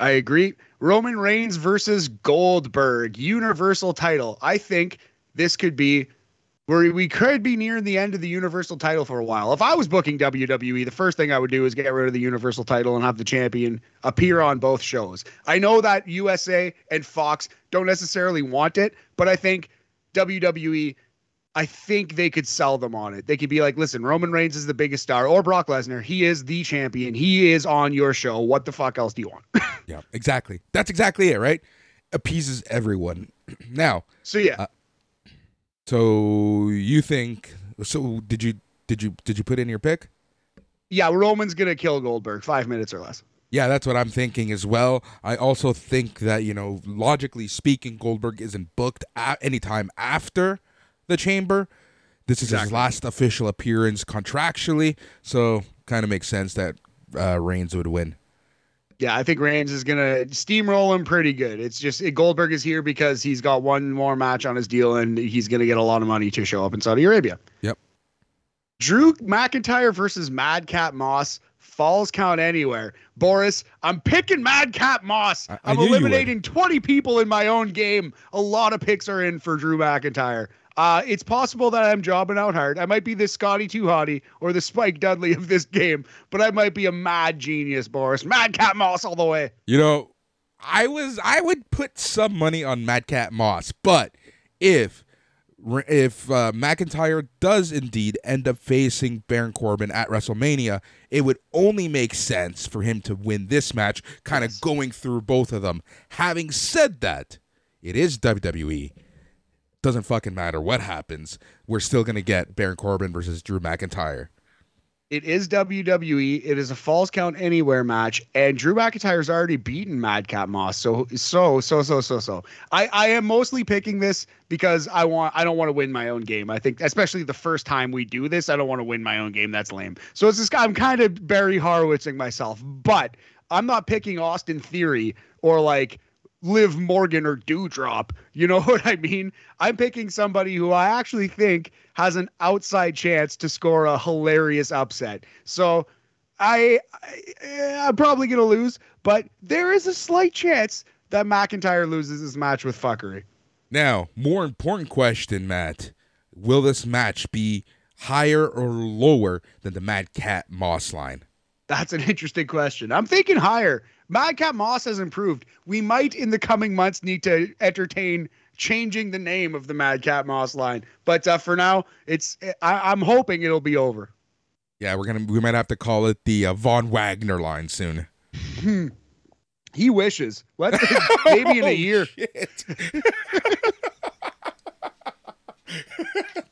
Speaker 2: I agree. Roman Reigns versus Goldberg, Universal title. I think this could be where we could be nearing the end of the Universal title for a while. If I was booking WWE, the first thing I would do is get rid of the Universal title and have the champion appear on both shows. I know that USA and Fox don't necessarily want it, but I think WWE I think they could sell them on it. They could be like, listen, Roman Reigns is the biggest star, or Brock Lesnar. He is the champion. He is on your show. What the fuck else do you want? *laughs*
Speaker 1: yeah, exactly. That's exactly it, right? Appeases everyone. *clears throat* now,
Speaker 2: so yeah. Uh,
Speaker 1: so you think? So did you did you did you put in your pick?
Speaker 2: Yeah, Roman's gonna kill Goldberg five minutes or less.
Speaker 1: Yeah, that's what I'm thinking as well. I also think that you know, logically speaking, Goldberg isn't booked at any time after the chamber. This is exactly. his last official appearance contractually, so kind of makes sense that uh, Reigns would win.
Speaker 2: Yeah, I think Reigns is gonna steamroll him pretty good. It's just it, Goldberg is here because he's got one more match on his deal, and he's gonna get a lot of money to show up in Saudi Arabia.
Speaker 1: Yep.
Speaker 2: Drew McIntyre versus Madcap Moss. Falls count anywhere. Boris, I'm picking Madcap Moss. I, am eliminating 20 people in my own game. A lot of picks are in for Drew McIntyre. Uh, it's possible that I'm jobbing out hard. I might be the Scotty Too Hottie or the Spike Dudley of this game, but I might be a mad genius, Boris. Madcap Moss all the way.
Speaker 1: You know, I was I would put some money on Madcap Moss, but if if uh, McIntyre does indeed end up facing Baron Corbin at WrestleMania, it would only make sense for him to win this match, kind of yes. going through both of them. Having said that, it is WWE doesn't fucking matter what happens. We're still gonna get Baron Corbin versus Drew McIntyre.
Speaker 2: It is WWE. It is a falls count anywhere match, and Drew McIntyre's already beaten Madcap Moss. So so so so so so. I I am mostly picking this because I want I don't want to win my own game. I think especially the first time we do this, I don't want to win my own game. That's lame. So it's guy. I'm kind of Barry Horowitzing myself, but I'm not picking Austin Theory or like Liv Morgan or Doudrop. You know *laughs* what I mean? I'm picking somebody who I actually think has an outside chance to score a hilarious upset. So I, I am probably gonna lose, but there is a slight chance that McIntyre loses this match with fuckery.
Speaker 1: Now, more important question, Matt. Will this match be higher or lower than the Madcap Moss line?
Speaker 2: That's an interesting question. I'm thinking higher. Madcap Moss has improved. We might in the coming months need to entertain changing the name of the Madcap Moss line, but uh, for now, it's I, am hoping it'll be over.
Speaker 1: Yeah, we're gonna we might have to call it the uh, Von Wagner line soon.
Speaker 2: Hmm. He wishes. Let's maybe in a *laughs* year. *laughs*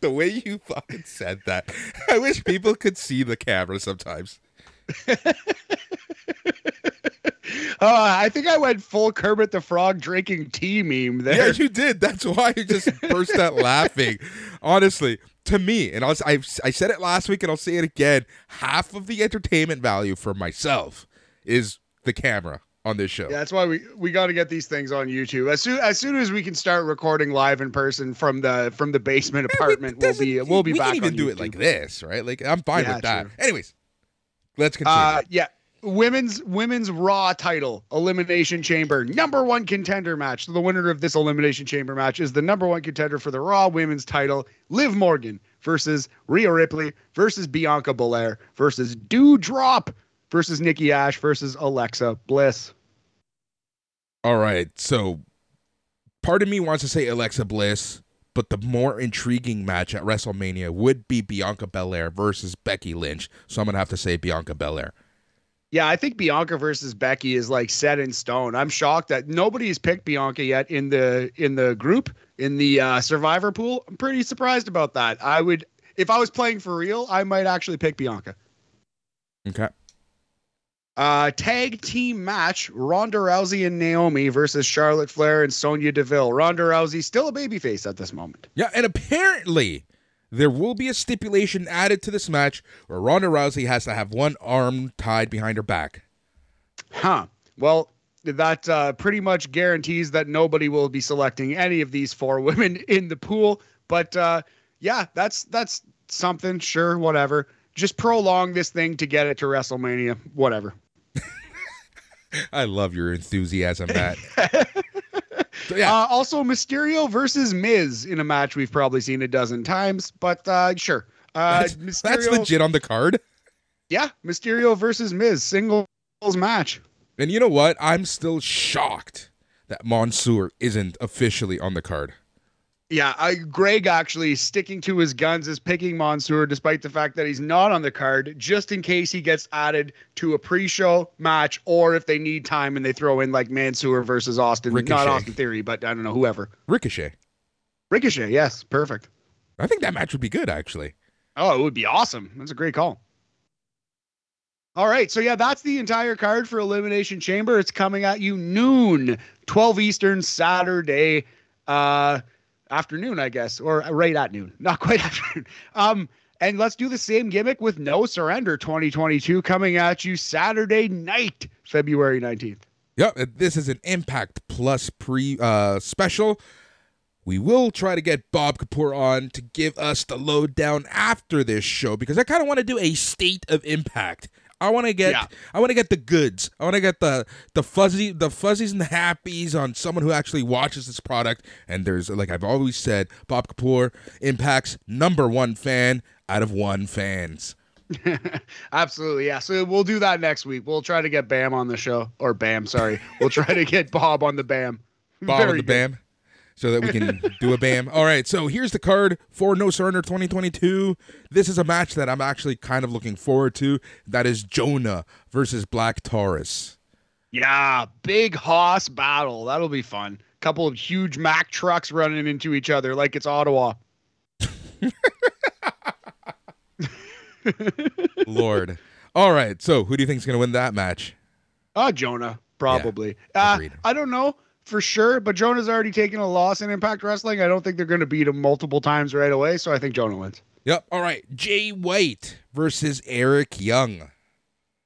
Speaker 1: the way you fucking said that, I wish people could see the camera sometimes.
Speaker 2: Uh, *laughs* I think I went full Kermit the Frog drinking tea meme there.
Speaker 1: Yeah, you did. That's why you just *laughs* burst out laughing. Honestly, to me, and I'll, I, I said it last week and I'll say it again half of the entertainment value for myself is the camera on this show.
Speaker 2: Yeah, that's why we we got to get these things on YouTube as soon as soon as we can start recording live in person from the from the basement apartment. Yeah, we, will be we'll be
Speaker 1: we
Speaker 2: back.
Speaker 1: We can even do
Speaker 2: YouTube.
Speaker 1: it like this, right? Like I'm fine yeah, with that. True. Anyways, let's continue.
Speaker 2: Uh, yeah, women's women's Raw title elimination chamber number one contender match. So the winner of this elimination chamber match is the number one contender for the Raw women's title, Liv Morgan versus Rhea Ripley versus Bianca Belair versus Doudrop versus Nikki Ash versus Alexa Bliss.
Speaker 1: All right, so part of me wants to say Alexa Bliss, but the more intriguing match at WrestleMania would be Bianca Belair versus Becky Lynch. So I'm gonna have to say Bianca Belair.
Speaker 2: Yeah, I think Bianca versus Becky is like set in stone. I'm shocked that nobody's picked Bianca yet in the in the group in the uh, Survivor pool. I'm pretty surprised about that. I would, if I was playing for real, I might actually pick Bianca.
Speaker 1: Okay.
Speaker 2: Uh, tag team match: Ronda Rousey and Naomi versus Charlotte Flair and Sonya Deville. Ronda Rousey still a babyface at this moment.
Speaker 1: Yeah, and apparently there will be a stipulation added to this match where Ronda Rousey has to have one arm tied behind her back.
Speaker 2: Huh. Well, that uh, pretty much guarantees that nobody will be selecting any of these four women *laughs* in the pool. But uh, yeah, that's that's something. Sure, whatever. Just prolong this thing to get it to WrestleMania. Whatever. *laughs*
Speaker 1: I love your enthusiasm, Matt. So, *laughs* yeah.
Speaker 2: Uh, also, Mysterio versus Miz in a match we've probably seen a dozen times, but uh, sure. Uh,
Speaker 1: That's,
Speaker 2: Mysterio,
Speaker 1: that's legit on the card.
Speaker 2: Yeah, Mysterio versus Miz singles match.
Speaker 1: And you know what? I'm still shocked that Mansoor isn't officially on the card.
Speaker 2: Yeah, I, Greg actually sticking to his guns is picking Mansoor despite the fact that he's not on the card, just in case he gets added to a pre-show match or if they need time and they throw in like Mansoor versus Austin,
Speaker 1: Ricochet.
Speaker 2: not Austin Theory, but I don't know whoever.
Speaker 1: Ricochet.
Speaker 2: Ricochet, yes, perfect.
Speaker 1: I think that match would be good, actually.
Speaker 2: Oh, it would be awesome. That's a great call. All right, so yeah, that's the entire card for Elimination Chamber. It's coming at you noon, 12 Eastern, Saturday uh afternoon, I guess, or right at noon. Not *laughs* quite afternoon. Um and let's do the same gimmick with No Surrender 2022 coming at you Saturday night, February 19th.
Speaker 1: Yep, uh, this is an Impact Plus pre uh, special. We will try to get Bob Kapoor on to give us the lowdown after this show because I kind of want to do a state of impact. I want to get
Speaker 2: Yeah.
Speaker 1: I want to get the goods. I want to get the the fuzzy the fuzzies and the happies on someone who actually watches this product. And there's like I've always said, Bob Kapoor Impact's number one fan out of one fans. *laughs*
Speaker 2: Absolutely, yeah. So we'll do that next week. We'll try to get Bam on the show, or Bam, sorry. We'll try to get Bob on the Bam.
Speaker 1: Bob
Speaker 2: Very
Speaker 1: on the
Speaker 2: good.
Speaker 1: BAM so that we can do a BAM. All right, so here's the card for No Surrender 2022. This is a match that I'm actually kind of looking forward to. That is Jonah versus Black Taurus.
Speaker 2: Yeah, big Hoss battle. That'll be fun. Couple of huge Mack trucks running into each other like it's Ottawa. *laughs*
Speaker 1: Lord. All right, so who do you think is going to win that match?
Speaker 2: Oh, Jonah, probably. uh. I don't know for sure, but Jonah's already taken a loss in Impact Wrestling. I don't think they're going to beat him multiple times right away, so I think Jonah wins.
Speaker 1: Yep. All right, Jay White versus Eric Young.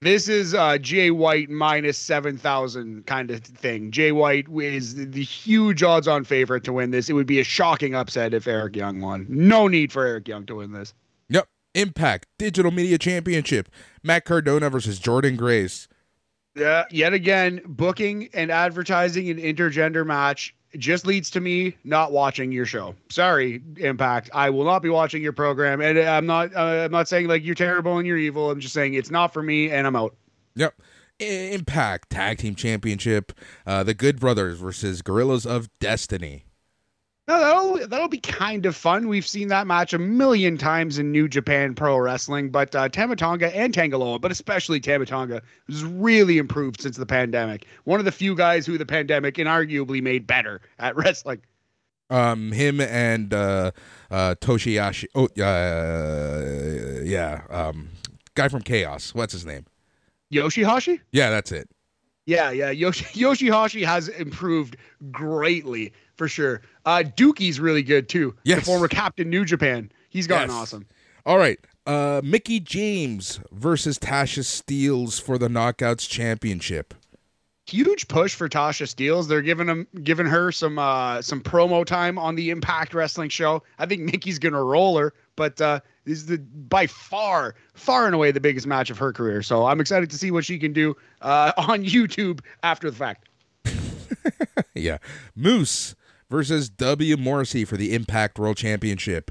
Speaker 2: This is uh, Jay White minus 7,000 kind of thing. Jay White is the huge odds on favorite to win this. It would be a shocking upset if Eric Young won. No need for Eric Young to win this.
Speaker 1: Yep. Impact Digital Media Championship. Matt Cardona versus Jordynne Grace.
Speaker 2: Yeah, yet again, booking and advertising an intergender match just leads to me not watching your show. Sorry, Impact. I will not be watching your program, and I'm not. Uh, I'm not saying like you're terrible and you're evil. I'm just saying it's not for me, and I'm out.
Speaker 1: Yep. Impact Tag Team Championship. Uh, the Good Brothers versus Guerrillas of Destiny.
Speaker 2: No, that'll that'll be kind of fun. We've seen that match a million times in New Japan Pro Wrestling, but uh, Tama Tonga and Tanga Loa, but especially Tama Tonga, has really improved since the pandemic. One of the few guys who the pandemic inarguably made better at wrestling.
Speaker 1: Um, him and uh, uh, Toshiyashi. Oh, uh, yeah. Um, guy from Chaos. What's his name?
Speaker 2: Yoshihashi.
Speaker 1: Yeah, that's it.
Speaker 2: Yeah, yeah. Yoshi *laughs* Yoshihashi has improved greatly for sure. Uh Dookie's really good too.
Speaker 1: Yes.
Speaker 2: The former captain New Japan. He's gotten
Speaker 1: Yes.
Speaker 2: awesome.
Speaker 1: All right. Uh, Mickie James versus Tasha Steeles for the Knockouts Championship.
Speaker 2: Huge push for Tasha Steeles. They're giving him giving her some uh some promo time on the Impact Wrestling show. I think Mickie's gonna roll her, but uh this is the by far, far and away the biggest match of her career. So I'm excited to see what she can do uh on YouTube after the fact. *laughs*
Speaker 1: yeah. Moose versus W. Morrissey for the Impact World Championship.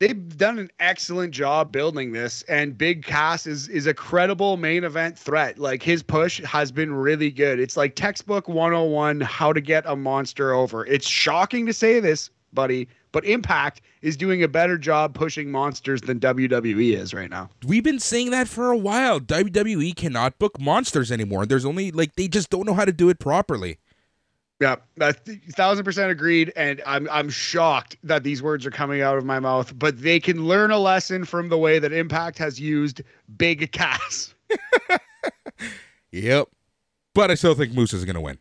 Speaker 2: they've done an excellent job building this and big cass is is a credible main event threat like his push has been really good it's like textbook 101 how to get a monster over it's shocking to say this buddy but impact is doing a better job pushing monsters than wwe is right now
Speaker 1: We've been saying that for a while. WWE cannot book monsters anymore. There's only like they just don't know how to do it properly.
Speaker 2: yeah a thousand percent agreed and i'm i'm shocked that these words are coming out of my mouth but they can learn a lesson from the way that impact has used big cass *laughs*
Speaker 1: Yep. But I still think Moose is going to win.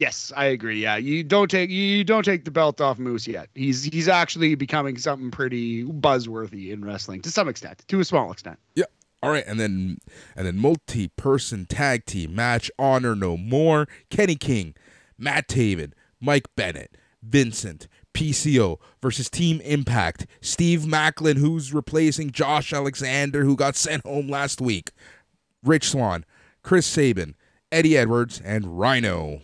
Speaker 2: Yes, I agree. Yeah, you don't take you don't take the belt off Moose yet. He's he's actually becoming something pretty buzzworthy in wrestling to some extent, to a small extent.
Speaker 1: Yep. All right, and then and then multi-person tag team match, Honor No More, Kenny King, Matt Taven, Mike Bennett, Vincent, PCO versus Team Impact, Steve Maclin, who's replacing Josh Alexander, who got sent home last week, Rich Swann, Chris Sabin, Eddie Edwards, and Rhino.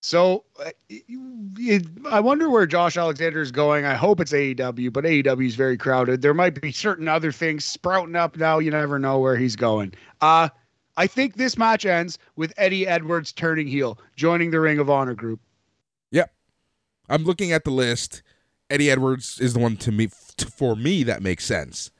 Speaker 2: So uh, it, I wonder where Josh Alexander is going. I hope it's AEW, but AEW is very crowded. There might be certain other things sprouting up now. You never know where he's going. Uh, I think this match ends with Eddie Edwards turning heel, joining the Ring of Honor group.
Speaker 1: Yep. I'm looking at the list. Eddie Edwards is the one to me for me that makes sense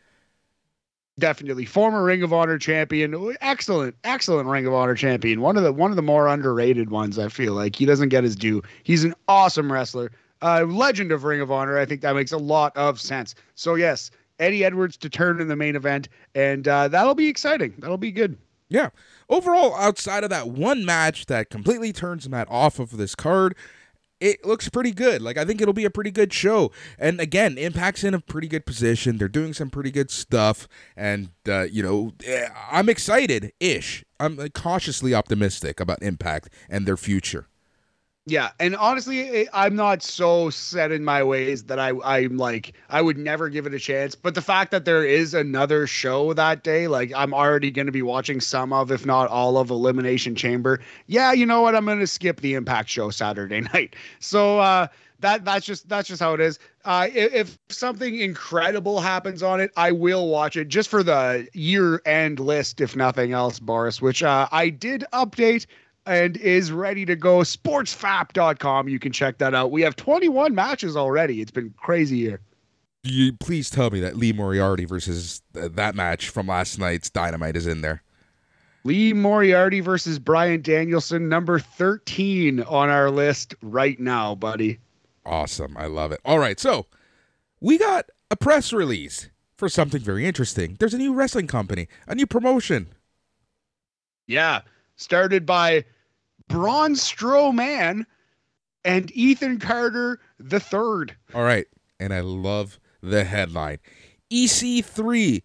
Speaker 2: definitely former Ring of Honor champion, excellent, excellent Ring of Honor champion. One of the one of the more underrated ones. I feel like he doesn't get his due. He's an awesome wrestler, uh, legend of Ring of Honor. I think that makes a lot of sense. So yes, Eddie Edwards to turn in the main event, and uh, that'll be exciting. That'll be good.
Speaker 1: Yeah. Overall, outside of that one match that completely turns Matt off of this card, it looks pretty good. Like I think it'll be a pretty good show. And again, Impact's in a pretty good position. They're doing some pretty good stuff, and uh, you know, eh, I'm excited ish. I'm cautiously optimistic about Impact and their future.
Speaker 2: Yeah, and honestly, I'm not so set in my ways that I I'm like I would never give it a chance. But the fact that there is another show that day, like I'm already going to be watching some of, if not all of, Elimination Chamber. Yeah, you know what? I'm going to skip the Impact show Saturday *laughs* night. So uh, that that's just that's just how it is. Uh, if, if, something incredible happens on it, I will watch it just for the year end list, if nothing else, Boris. Which uh, I did update and is ready to go. Sportsfap.com. You can check that out. We have 21 matches already. It's been crazy here.
Speaker 1: You please tell me that Lee Moriarty versus uh, that match from last night's Dynamite is in there.
Speaker 2: Lee Moriarty versus Bryan Danielson, number 13 on our list right now, buddy.
Speaker 1: Awesome. I love it. All right. So we got a press release for something very interesting. There's a new wrestling company, a new promotion.
Speaker 2: Yeah started by Braun Strowman and Ethan Carter the third.
Speaker 1: All right, and I love the headline: EC3,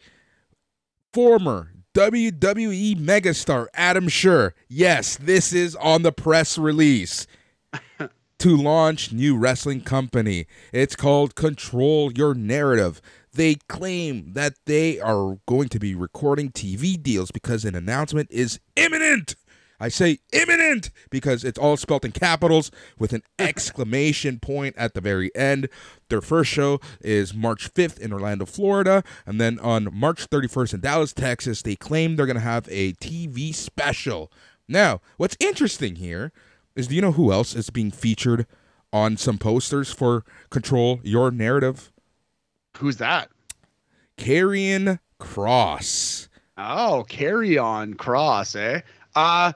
Speaker 1: former WWE megastar Adam Scherr. Yes, this is on the press release. *laughs* to launch new wrestling company. It's called Control Your Narrative. They claim that they are going to be recording TV deals because an announcement is imminent. I say imminent because it's all spelled in capitals with an *laughs* exclamation point at the very end. Their first show is March 5th in Orlando, Florida. And then on March 31st in Dallas, Texas, they claim they're going to have a TV special. Now, what's interesting here is do you know who else is being featured on some posters for Control Your Narrative?
Speaker 2: Who's that?
Speaker 1: Karrion Cross.
Speaker 2: Oh, Karrion Cross, eh? Uh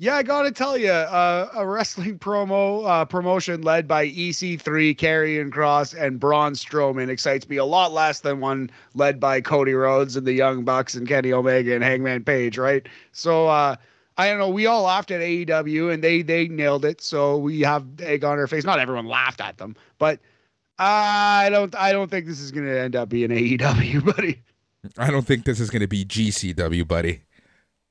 Speaker 2: yeah, I gotta tell you, uh, a wrestling *laughs* promo uh, promotion led by EC3, Karrion Cross, and Braun Strowman excites me a lot less than one led by Cody Rhodes and the Young Bucks and Kenny Omega and Hangman Page, right? So uh, I don't know. We all laughed at AEW and they they nailed it. So we have egg on our face. Not everyone laughed at them, but I don't I don't think this is gonna end up being AEW, *laughs* buddy.
Speaker 1: I don't think this is gonna be GCW, buddy.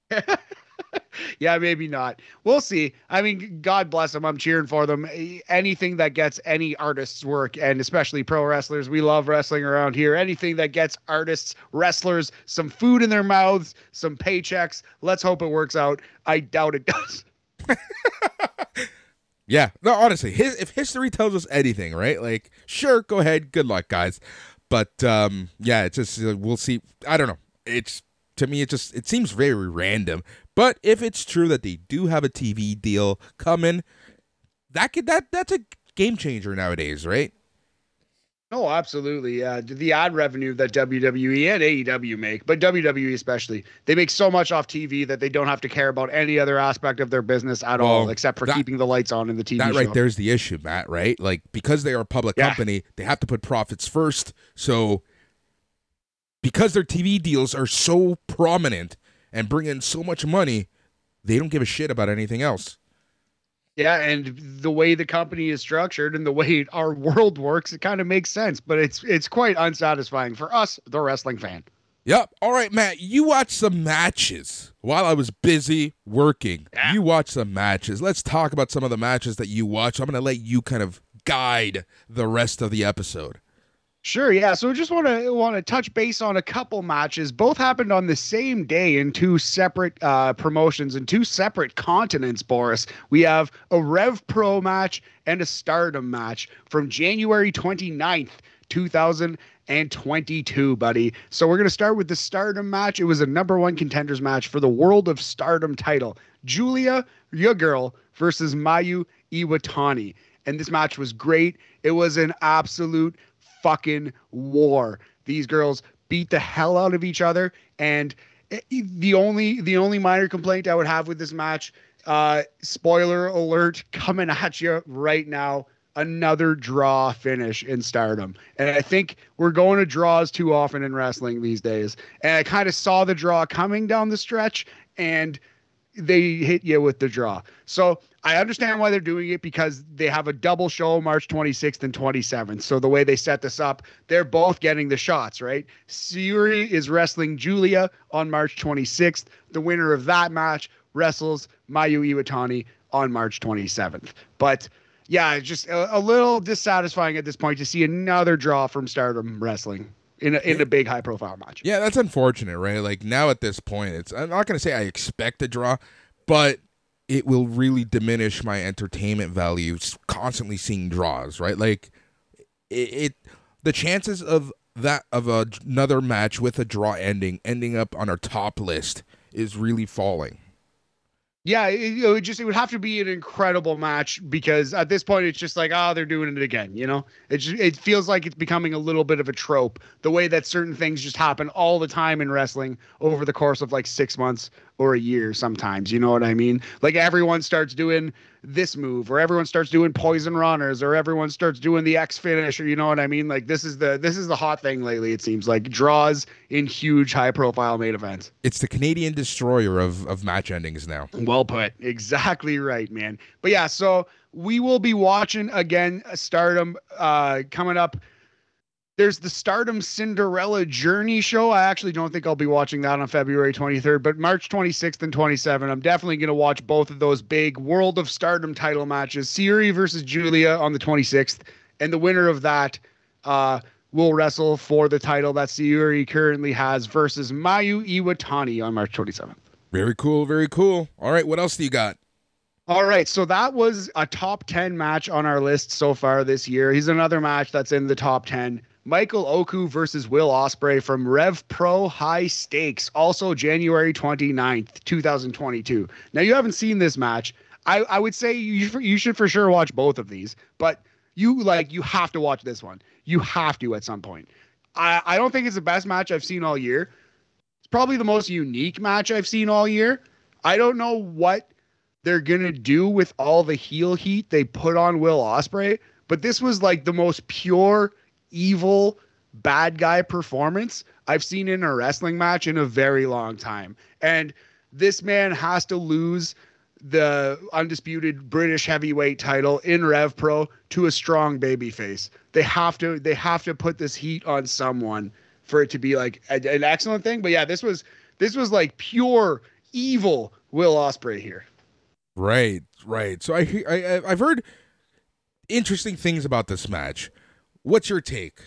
Speaker 1: *laughs* *laughs*
Speaker 2: yeah, maybe not. We'll see. I mean, God bless them. I'm cheering for them. Anything that gets any artists work, and especially pro wrestlers, we love wrestling around here. Anything that gets artists, wrestlers, some food in their mouths, some paychecks. Let's hope it works out. I doubt it does. *laughs*
Speaker 1: yeah, no, honestly, his, if history tells us anything, right? Like, sure, go ahead. Good luck, guys. But um, yeah, it's just we'll see. I don't know. It's to me, it just it seems very random. But if it's true that they do have a TV deal coming, that could that that's a game changer nowadays, right?
Speaker 2: Oh, absolutely. Yeah, the ad revenue that WWE and AEW make, but WWE especially, they make so much off TV that they don't have to care about any other aspect of their business at well, all, except for that, keeping the lights on in the TV.
Speaker 1: That
Speaker 2: show.
Speaker 1: right there's the issue, Matt. Right, like because they are a public yeah. company, they have to put profits first. So because their TV deals are so prominent, and bring in so much money, they don't give a shit about anything else.
Speaker 2: Yeah, and the way the company is structured and the way our world works, it kind of makes sense, but it's it's quite unsatisfying for us, the wrestling fan.
Speaker 1: Yep. All right, Matt, you watched some matches while I was busy working. Yeah. You watched some matches. Let's talk about some of the matches that you watched. I'm going to let you kind of guide the rest of the episode.
Speaker 2: Sure, yeah. So just want to want to touch base on a couple matches. Both happened on the same day in two separate uh, promotions and two separate continents. Boris, we have a Rev Pro match and a Stardom match from January 29th, 2022, buddy. So we're gonna start with the Stardom match. It was a number one contenders match for the World of Stardom title. Julia, your girl, versus Mayu Iwatani. And this match was great. It was an absolute fucking war. These girls beat the hell out of each other, and the only the only minor complaint I would have with this match, uh, spoiler alert, coming at you right now. Another draw finish in stardom. And I think we're going to draws too often in wrestling these days. And I kind of saw the draw coming down the stretch, and they hit you with the draw. So I understand why they're doing it because they have a double show March 26th and 27th. So the way they set this up, they're both getting the shots, right? Syuri is wrestling Julia on March 26th. The winner of that match wrestles Mayu Iwatani on March 27th. But yeah, just a, a little dissatisfying at this point to see another draw from Stardom Wrestling in a, in a big high profile match.
Speaker 1: Yeah, that's unfortunate, right? Like now at this point, it's I'm not gonna say I expect a draw, but it will really diminish my entertainment value constantly seeing draws, right? Like it, it the chances of that of a, another match with a draw ending ending up on our top list is really falling.
Speaker 2: Yeah, it, it, would just it would have to be an incredible match because at this point it's just like oh they're doing it again, you know. It just, it feels like it's becoming a little bit of a trope. The way that certain things just happen all the time in wrestling over the course of like six months or a year sometimes. You know what I mean? Like everyone starts doing this move, or everyone starts doing poison ranas, or everyone starts doing the X finish, or you know what I mean? Like this is the this is the hot thing lately. It seems like draws in huge, high profile main events.
Speaker 1: It's the Canadian destroyer of of match endings now.
Speaker 2: Well put. Exactly right, man. But yeah, so we will be watching again Stardom uh, coming up there's the Stardom Cinderella Journey show. I actually don't think I'll be watching that on February 23rd, but March 26th and 27th, I'm definitely going to watch both of those big World of Stardom title matches. Syuri versus Julia on the 26th, and the winner of that uh, will wrestle for the title that Syuri currently has versus Mayu Iwatani on March 27th.
Speaker 1: Very cool, very cool. All right, what else do you got?
Speaker 2: All right, so that was a top 10 match on our list so far this year. He's another match that's in the top 10. Michael Oku versus Will Ospreay from Rev Pro High Stakes, also January 29th, 2022. Now, you haven't seen this match. I, I would say you, you should for sure watch both of these, but you like you have to watch this one. You have to at some point. I, I don't think it's the best match I've seen all year. It's probably the most unique match I've seen all year. I don't know what they're gonna do with all the heel heat they put on Will Ospreay, but this was like the most pure evil bad guy performance I've seen in a wrestling match in a very long time. And this man has to lose the undisputed British heavyweight title in Rev Pro to a strong babyface. They have to they have to put this heat on someone for it to be like a, an excellent thing. But yeah, this was this was like pure evil Will Ospreay here.
Speaker 1: Right, right. So I, I I've heard interesting things about this match. What's your take?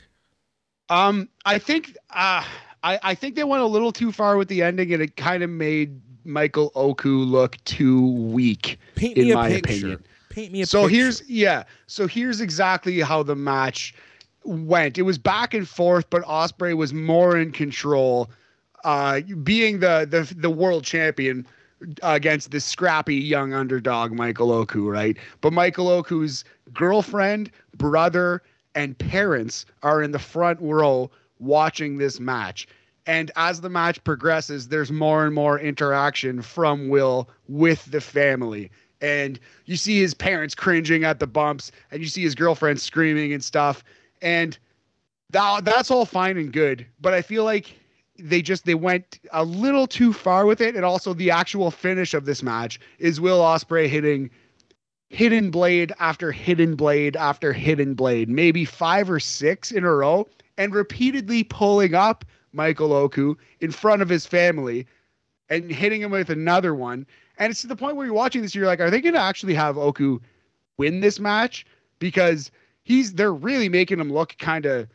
Speaker 2: Um, I think uh, I I think they went a little too far with the ending, and it kind of made Michael Oku look too weak.
Speaker 1: Paint
Speaker 2: in
Speaker 1: my
Speaker 2: picture. opinion.
Speaker 1: Paint me a
Speaker 2: so
Speaker 1: picture.
Speaker 2: here's yeah. So here's exactly how the match went. It was back and forth, but Ospreay was more in control. Uh, being the the the world champion against this scrappy young underdog Michael Oku, right? But Michael Oku's girlfriend, brother, and parents are in the front row watching this match. And as the match progresses, there's more and more interaction from Will with the family. And you see his parents cringing at the bumps, and you see his girlfriend screaming and stuff. And that, that's all fine and good. But I feel like they just they went a little too far with it. And also the actual finish of this match is Will Ospreay hitting hidden blade after hidden blade after hidden blade, maybe five or six in a row, and repeatedly pulling up Michael Oku in front of his family and hitting him with another one. And it's to the point where you're watching this, you're like, are they going to actually have Oku win this match? Because he's they're really making him look kind of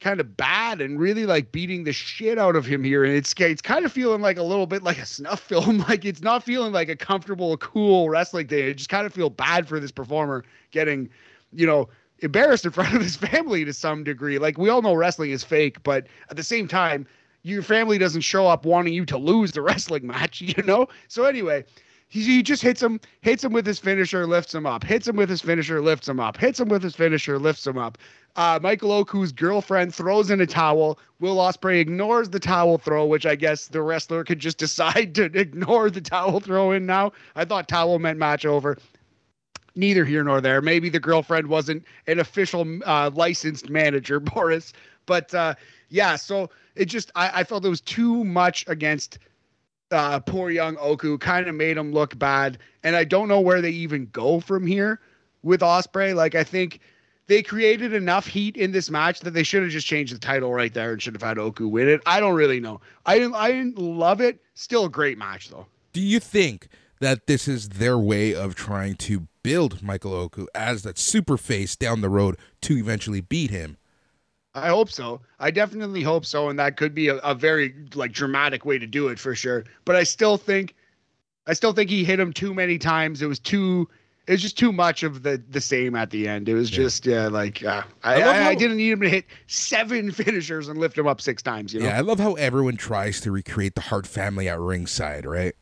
Speaker 2: kind of bad and really like beating the shit out of him here. And it's it's kind of feeling like a little bit like a snuff *laughs* film. Like it's not feeling like a comfortable, cool wrestling day. It just kind of feel bad for this performer getting, you know, embarrassed in *laughs* front of his family to some degree. Like we all know wrestling is fake, but at the same time, your family doesn't show up wanting you to lose the *laughs* wrestling match, you know? So anyway, he, he just hits him, hits him with his finisher, lifts him up, hits him with his finisher, lifts him up, hits him with his finisher, lifts him up. Uh, Michael Oku's girlfriend throws in a towel. Will Ospreay ignores the towel throw, which I guess the wrestler could just *laughs* decide to ignore the towel throw in now. I thought towel meant match over neither here nor there. Maybe the girlfriend wasn't an official uh, licensed manager, *laughs* Boris. But uh, yeah, so it just I, I, felt it was too much against uh, poor young Oku. Kind of made him look bad, and I don't know where they even go from here with Ospreay. Like I think they created enough heat in this match that they should have just changed the title right there and should have had Oku win it. I don't really know. I didn't I didn't love it. Still a great match though.
Speaker 1: Do you think that this is their way of trying to build Michael Oku as that super face down the road to eventually beat him.
Speaker 2: I hope so. I definitely hope so, and that could be a, a very like dramatic way to do it for sure. But I still think, I still think he hit him too many times. It was too. It was just too much of the the same at the end. It was just yeah, like uh, I, I, I, didn't need him to hit seven *laughs* finishers and lift him up six times. You know?
Speaker 1: Yeah, I love how everyone tries to recreate the Hart family at ringside, right?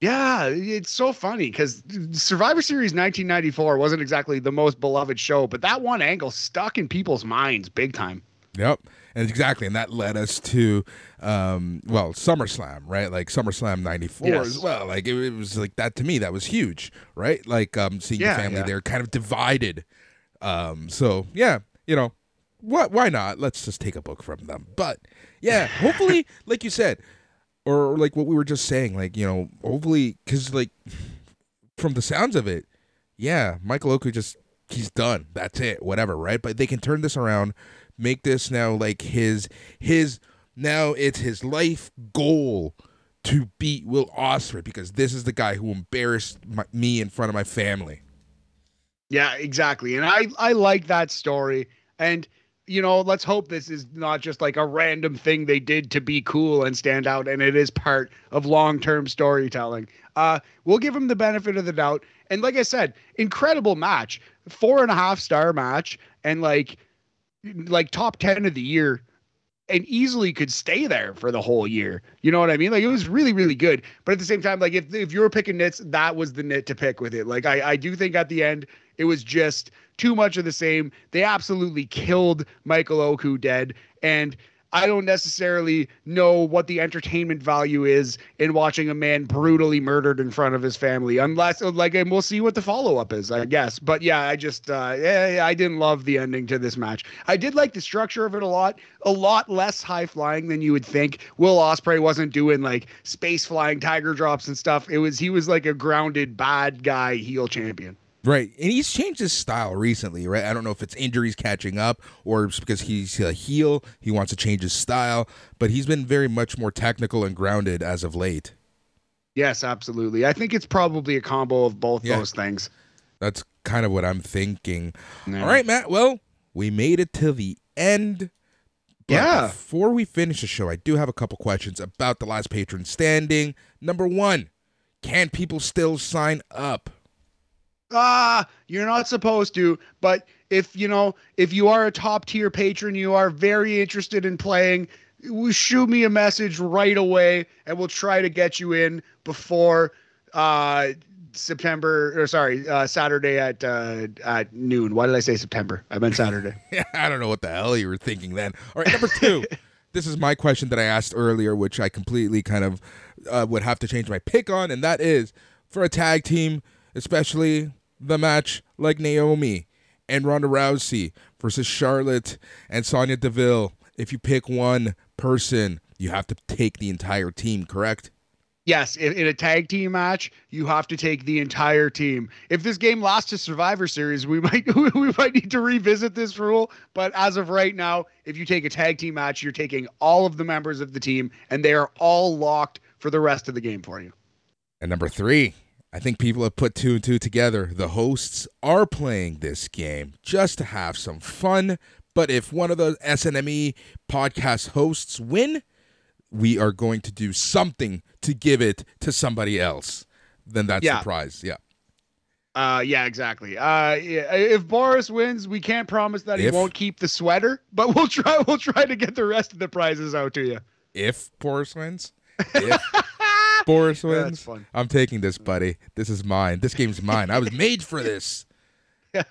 Speaker 2: Yeah, it's so funny because Survivor Series 1994 wasn't exactly the most beloved show, but that one angle stuck in people's minds big time.
Speaker 1: Yep. And exactly. And that led us to, um, well, SummerSlam, right? Like SummerSlam 94 yes. as well. Like it, it, was like that to me, that was huge, right? Like um, seeing yeah, family yeah. there kind of divided. Um, so, yeah, you know, what? why not? Let's just take a book from them. But yeah, hopefully, *laughs* like you said, or like what we were just saying, like you know, hopefully, because like from the sounds of it, yeah, Michael Oku just he's done. That's it, whatever, right? But they can turn this around, make this now like his his now it's his life goal to beat Will Ospreay because this is the guy who embarrassed my, me in front of my family.
Speaker 2: Yeah, exactly, and I I like that story and you know, let's hope this is not just like a random thing they did to be cool and stand out, and it is part of long term storytelling. Uh, we'll give him the benefit of the doubt. And like I said, incredible match, four and a half star match, and like, like top 10 of the year and easily could stay there for the whole year. You know what I mean? Like it was really, really good. But at the same time, like if, if you were picking nits, that was the nit to pick with it. Like I, I do think at the end it was just too much of the same. They absolutely killed Michael Oku dead. And I don't necessarily know what the entertainment value is in watching a man brutally murdered in front of his family, unless like, and we'll see what the follow up is, I guess. But yeah, I just, uh, yeah, I didn't love the ending to this match. I did like the structure of it a lot, a lot less high flying than you would think. Will Ospreay wasn't doing like space flying tiger drops and stuff. It was he was like a grounded bad guy heel champion.
Speaker 1: Right, and he's changed his style recently, right? I don't know if it's injuries catching up or it's because he's a heel, he wants to change his style, but he's been very much more technical and grounded as of late.
Speaker 2: Yes, absolutely. I think it's probably a combo of both yeah. those things.
Speaker 1: That's kind of what I'm thinking. Yeah. All right, Matt. Well, we made it to the end.
Speaker 2: yeah.
Speaker 1: Before we finish the show, I do have a couple questions about the last patron standing. Number one, can people still sign up?
Speaker 2: Ah, you're not supposed to. But if you know, if you are a top tier patron, you are very interested in playing. Shoot me a message right away, and we'll try to get you in before uh, September or sorry, uh, Saturday at uh, at noon. Why did I say September? I meant Saturday. *laughs*
Speaker 1: yeah, I don't know what the hell you were thinking then. All right, number two. *laughs* this is my question that I asked earlier, which I completely kind of uh, would have to change my pick on, and that is for a tag team, especially the match like Naomi and Ronda Rousey versus Charlotte and Sonya Deville. If you pick one person, you have to take the entire team, correct?
Speaker 2: Yes, in, in, a tag team match, you have to take the entire team. If this game lost to Survivor Series, we *laughs* might we might need to revisit this rule. But as of right now, if you take a tag team match, you're taking all of the members of the team, and they are all locked for the rest of the game for you.
Speaker 1: And number three, I think people have put two and two together. The hosts are playing this game just to have some fun, But if one of the SNME podcast hosts win, we are going to do something to give it to somebody else. Then that's
Speaker 2: Yeah.
Speaker 1: the prize. Yeah.
Speaker 2: Uh, yeah, exactly. Uh, yeah, if Boris wins, we can't promise that he won't keep the sweater, but we'll try. We'll try to get the rest of the prizes out to you.
Speaker 1: If Boris wins, if *laughs* Boris wins. I'm taking this, buddy. This is mine. This game's mine. I was made for this. *laughs*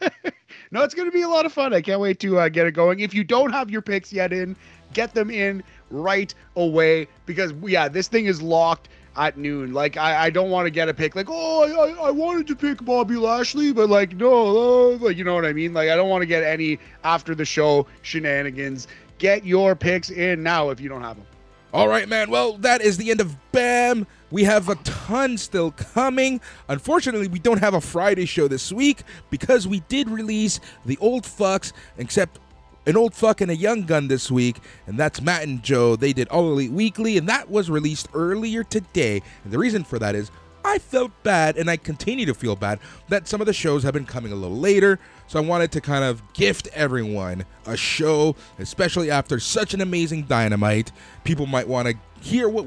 Speaker 2: No, it's going to be a lot of fun. I can't wait to uh, get it going. If you don't have your picks yet in, get them in right away because yeah, this thing is locked at noon. Like I, I don't want to get a pick like oh I, I, I wanted to pick Bobby Lashley, but like no, uh, like you know what I mean. Like I don't want to get any after the show shenanigans. Get your picks in now if you don't have them.
Speaker 1: All right, man. Well, that is the end of BAM. We have a ton still coming. Unfortunately, we don't have a Friday show this week because we did release the old fucks, except an old fuck and a young gun this week, and that's Matt and Joe. They did All Elite Weekly, and that was released earlier today. And the reason for that is I felt bad, and I continue to feel bad, that some of the shows have been coming a little later. So I wanted to kind of gift everyone a show, especially after such an amazing dynamite. People might want to hear what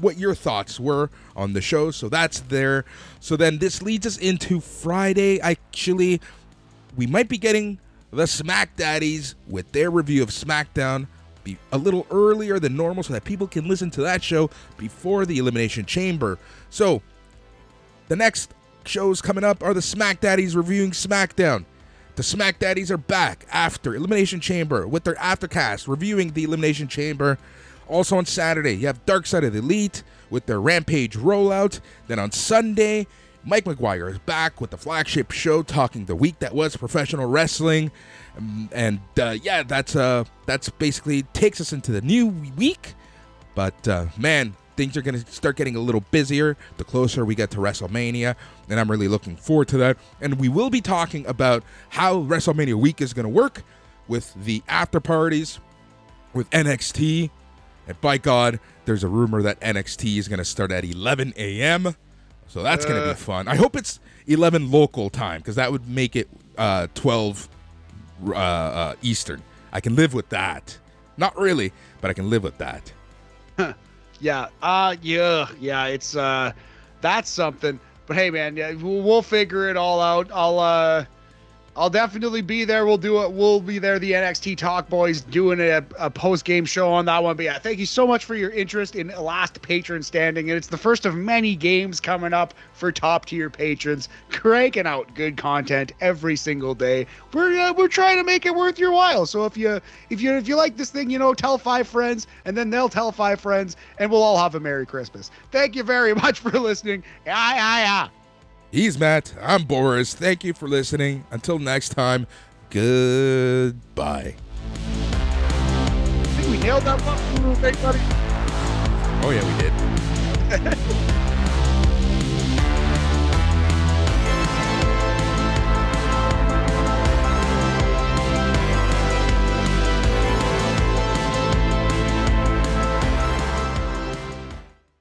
Speaker 1: what your thoughts were on the show. So that's there. So then this leads us into Friday. Actually, we might be getting the Smack Daddies with their review of SmackDown be a little earlier than normal so that people can listen to that show before the Elimination Chamber. So the next shows coming up are the Smack Daddies reviewing SmackDown. The Smack Daddies are back after Elimination Chamber with their aftercast reviewing the Elimination Chamber. Also on Saturday, you have Dark Side of the Elite with their Rampage rollout. Then on Sunday, Mike McGuire is back with the flagship show talking the week that was professional wrestling. Um, and uh, yeah, that's uh that's basically takes us into the new week. But uh, man, things are going to start getting a little busier the closer we get to WrestleMania, and I'm really looking forward to that. And we will be talking about how WrestleMania week is going to work with the after parties with NXT. And by God, there's a rumor that NXT is going to start at 11 a.m. So that's going to
Speaker 2: Uh.
Speaker 1: be fun. I hope it's 11 local time because that would make it uh, 12 uh, uh, Eastern. I can live with that. Not really, but I can live with that.
Speaker 2: Yeah. Uh yeah, yeah, it's uh that's something. But hey man, yeah, we'll, we'll figure it all out. I'll uh I'll definitely be there. We'll do it. We'll be there. The NXT Talk Boys doing a, a post game show on that one. But yeah, thank you so much for your interest in Last Patron Standing. And it's the first of many games coming up for top tier patrons, cranking out good content every single day. We're uh, we're trying to make it worth your while. So if you if you if you like this thing, you know, tell five friends, and then they'll tell five friends, and we'll all have a Merry Christmas. Thank you very *laughs* much for listening. Yeah, yeah, yeah.
Speaker 1: He's Matt. I'm Boris. Thank you for listening. Until next time, goodbye.
Speaker 2: I think we nailed that one. Buddy.
Speaker 1: Oh, yeah, we did. *laughs*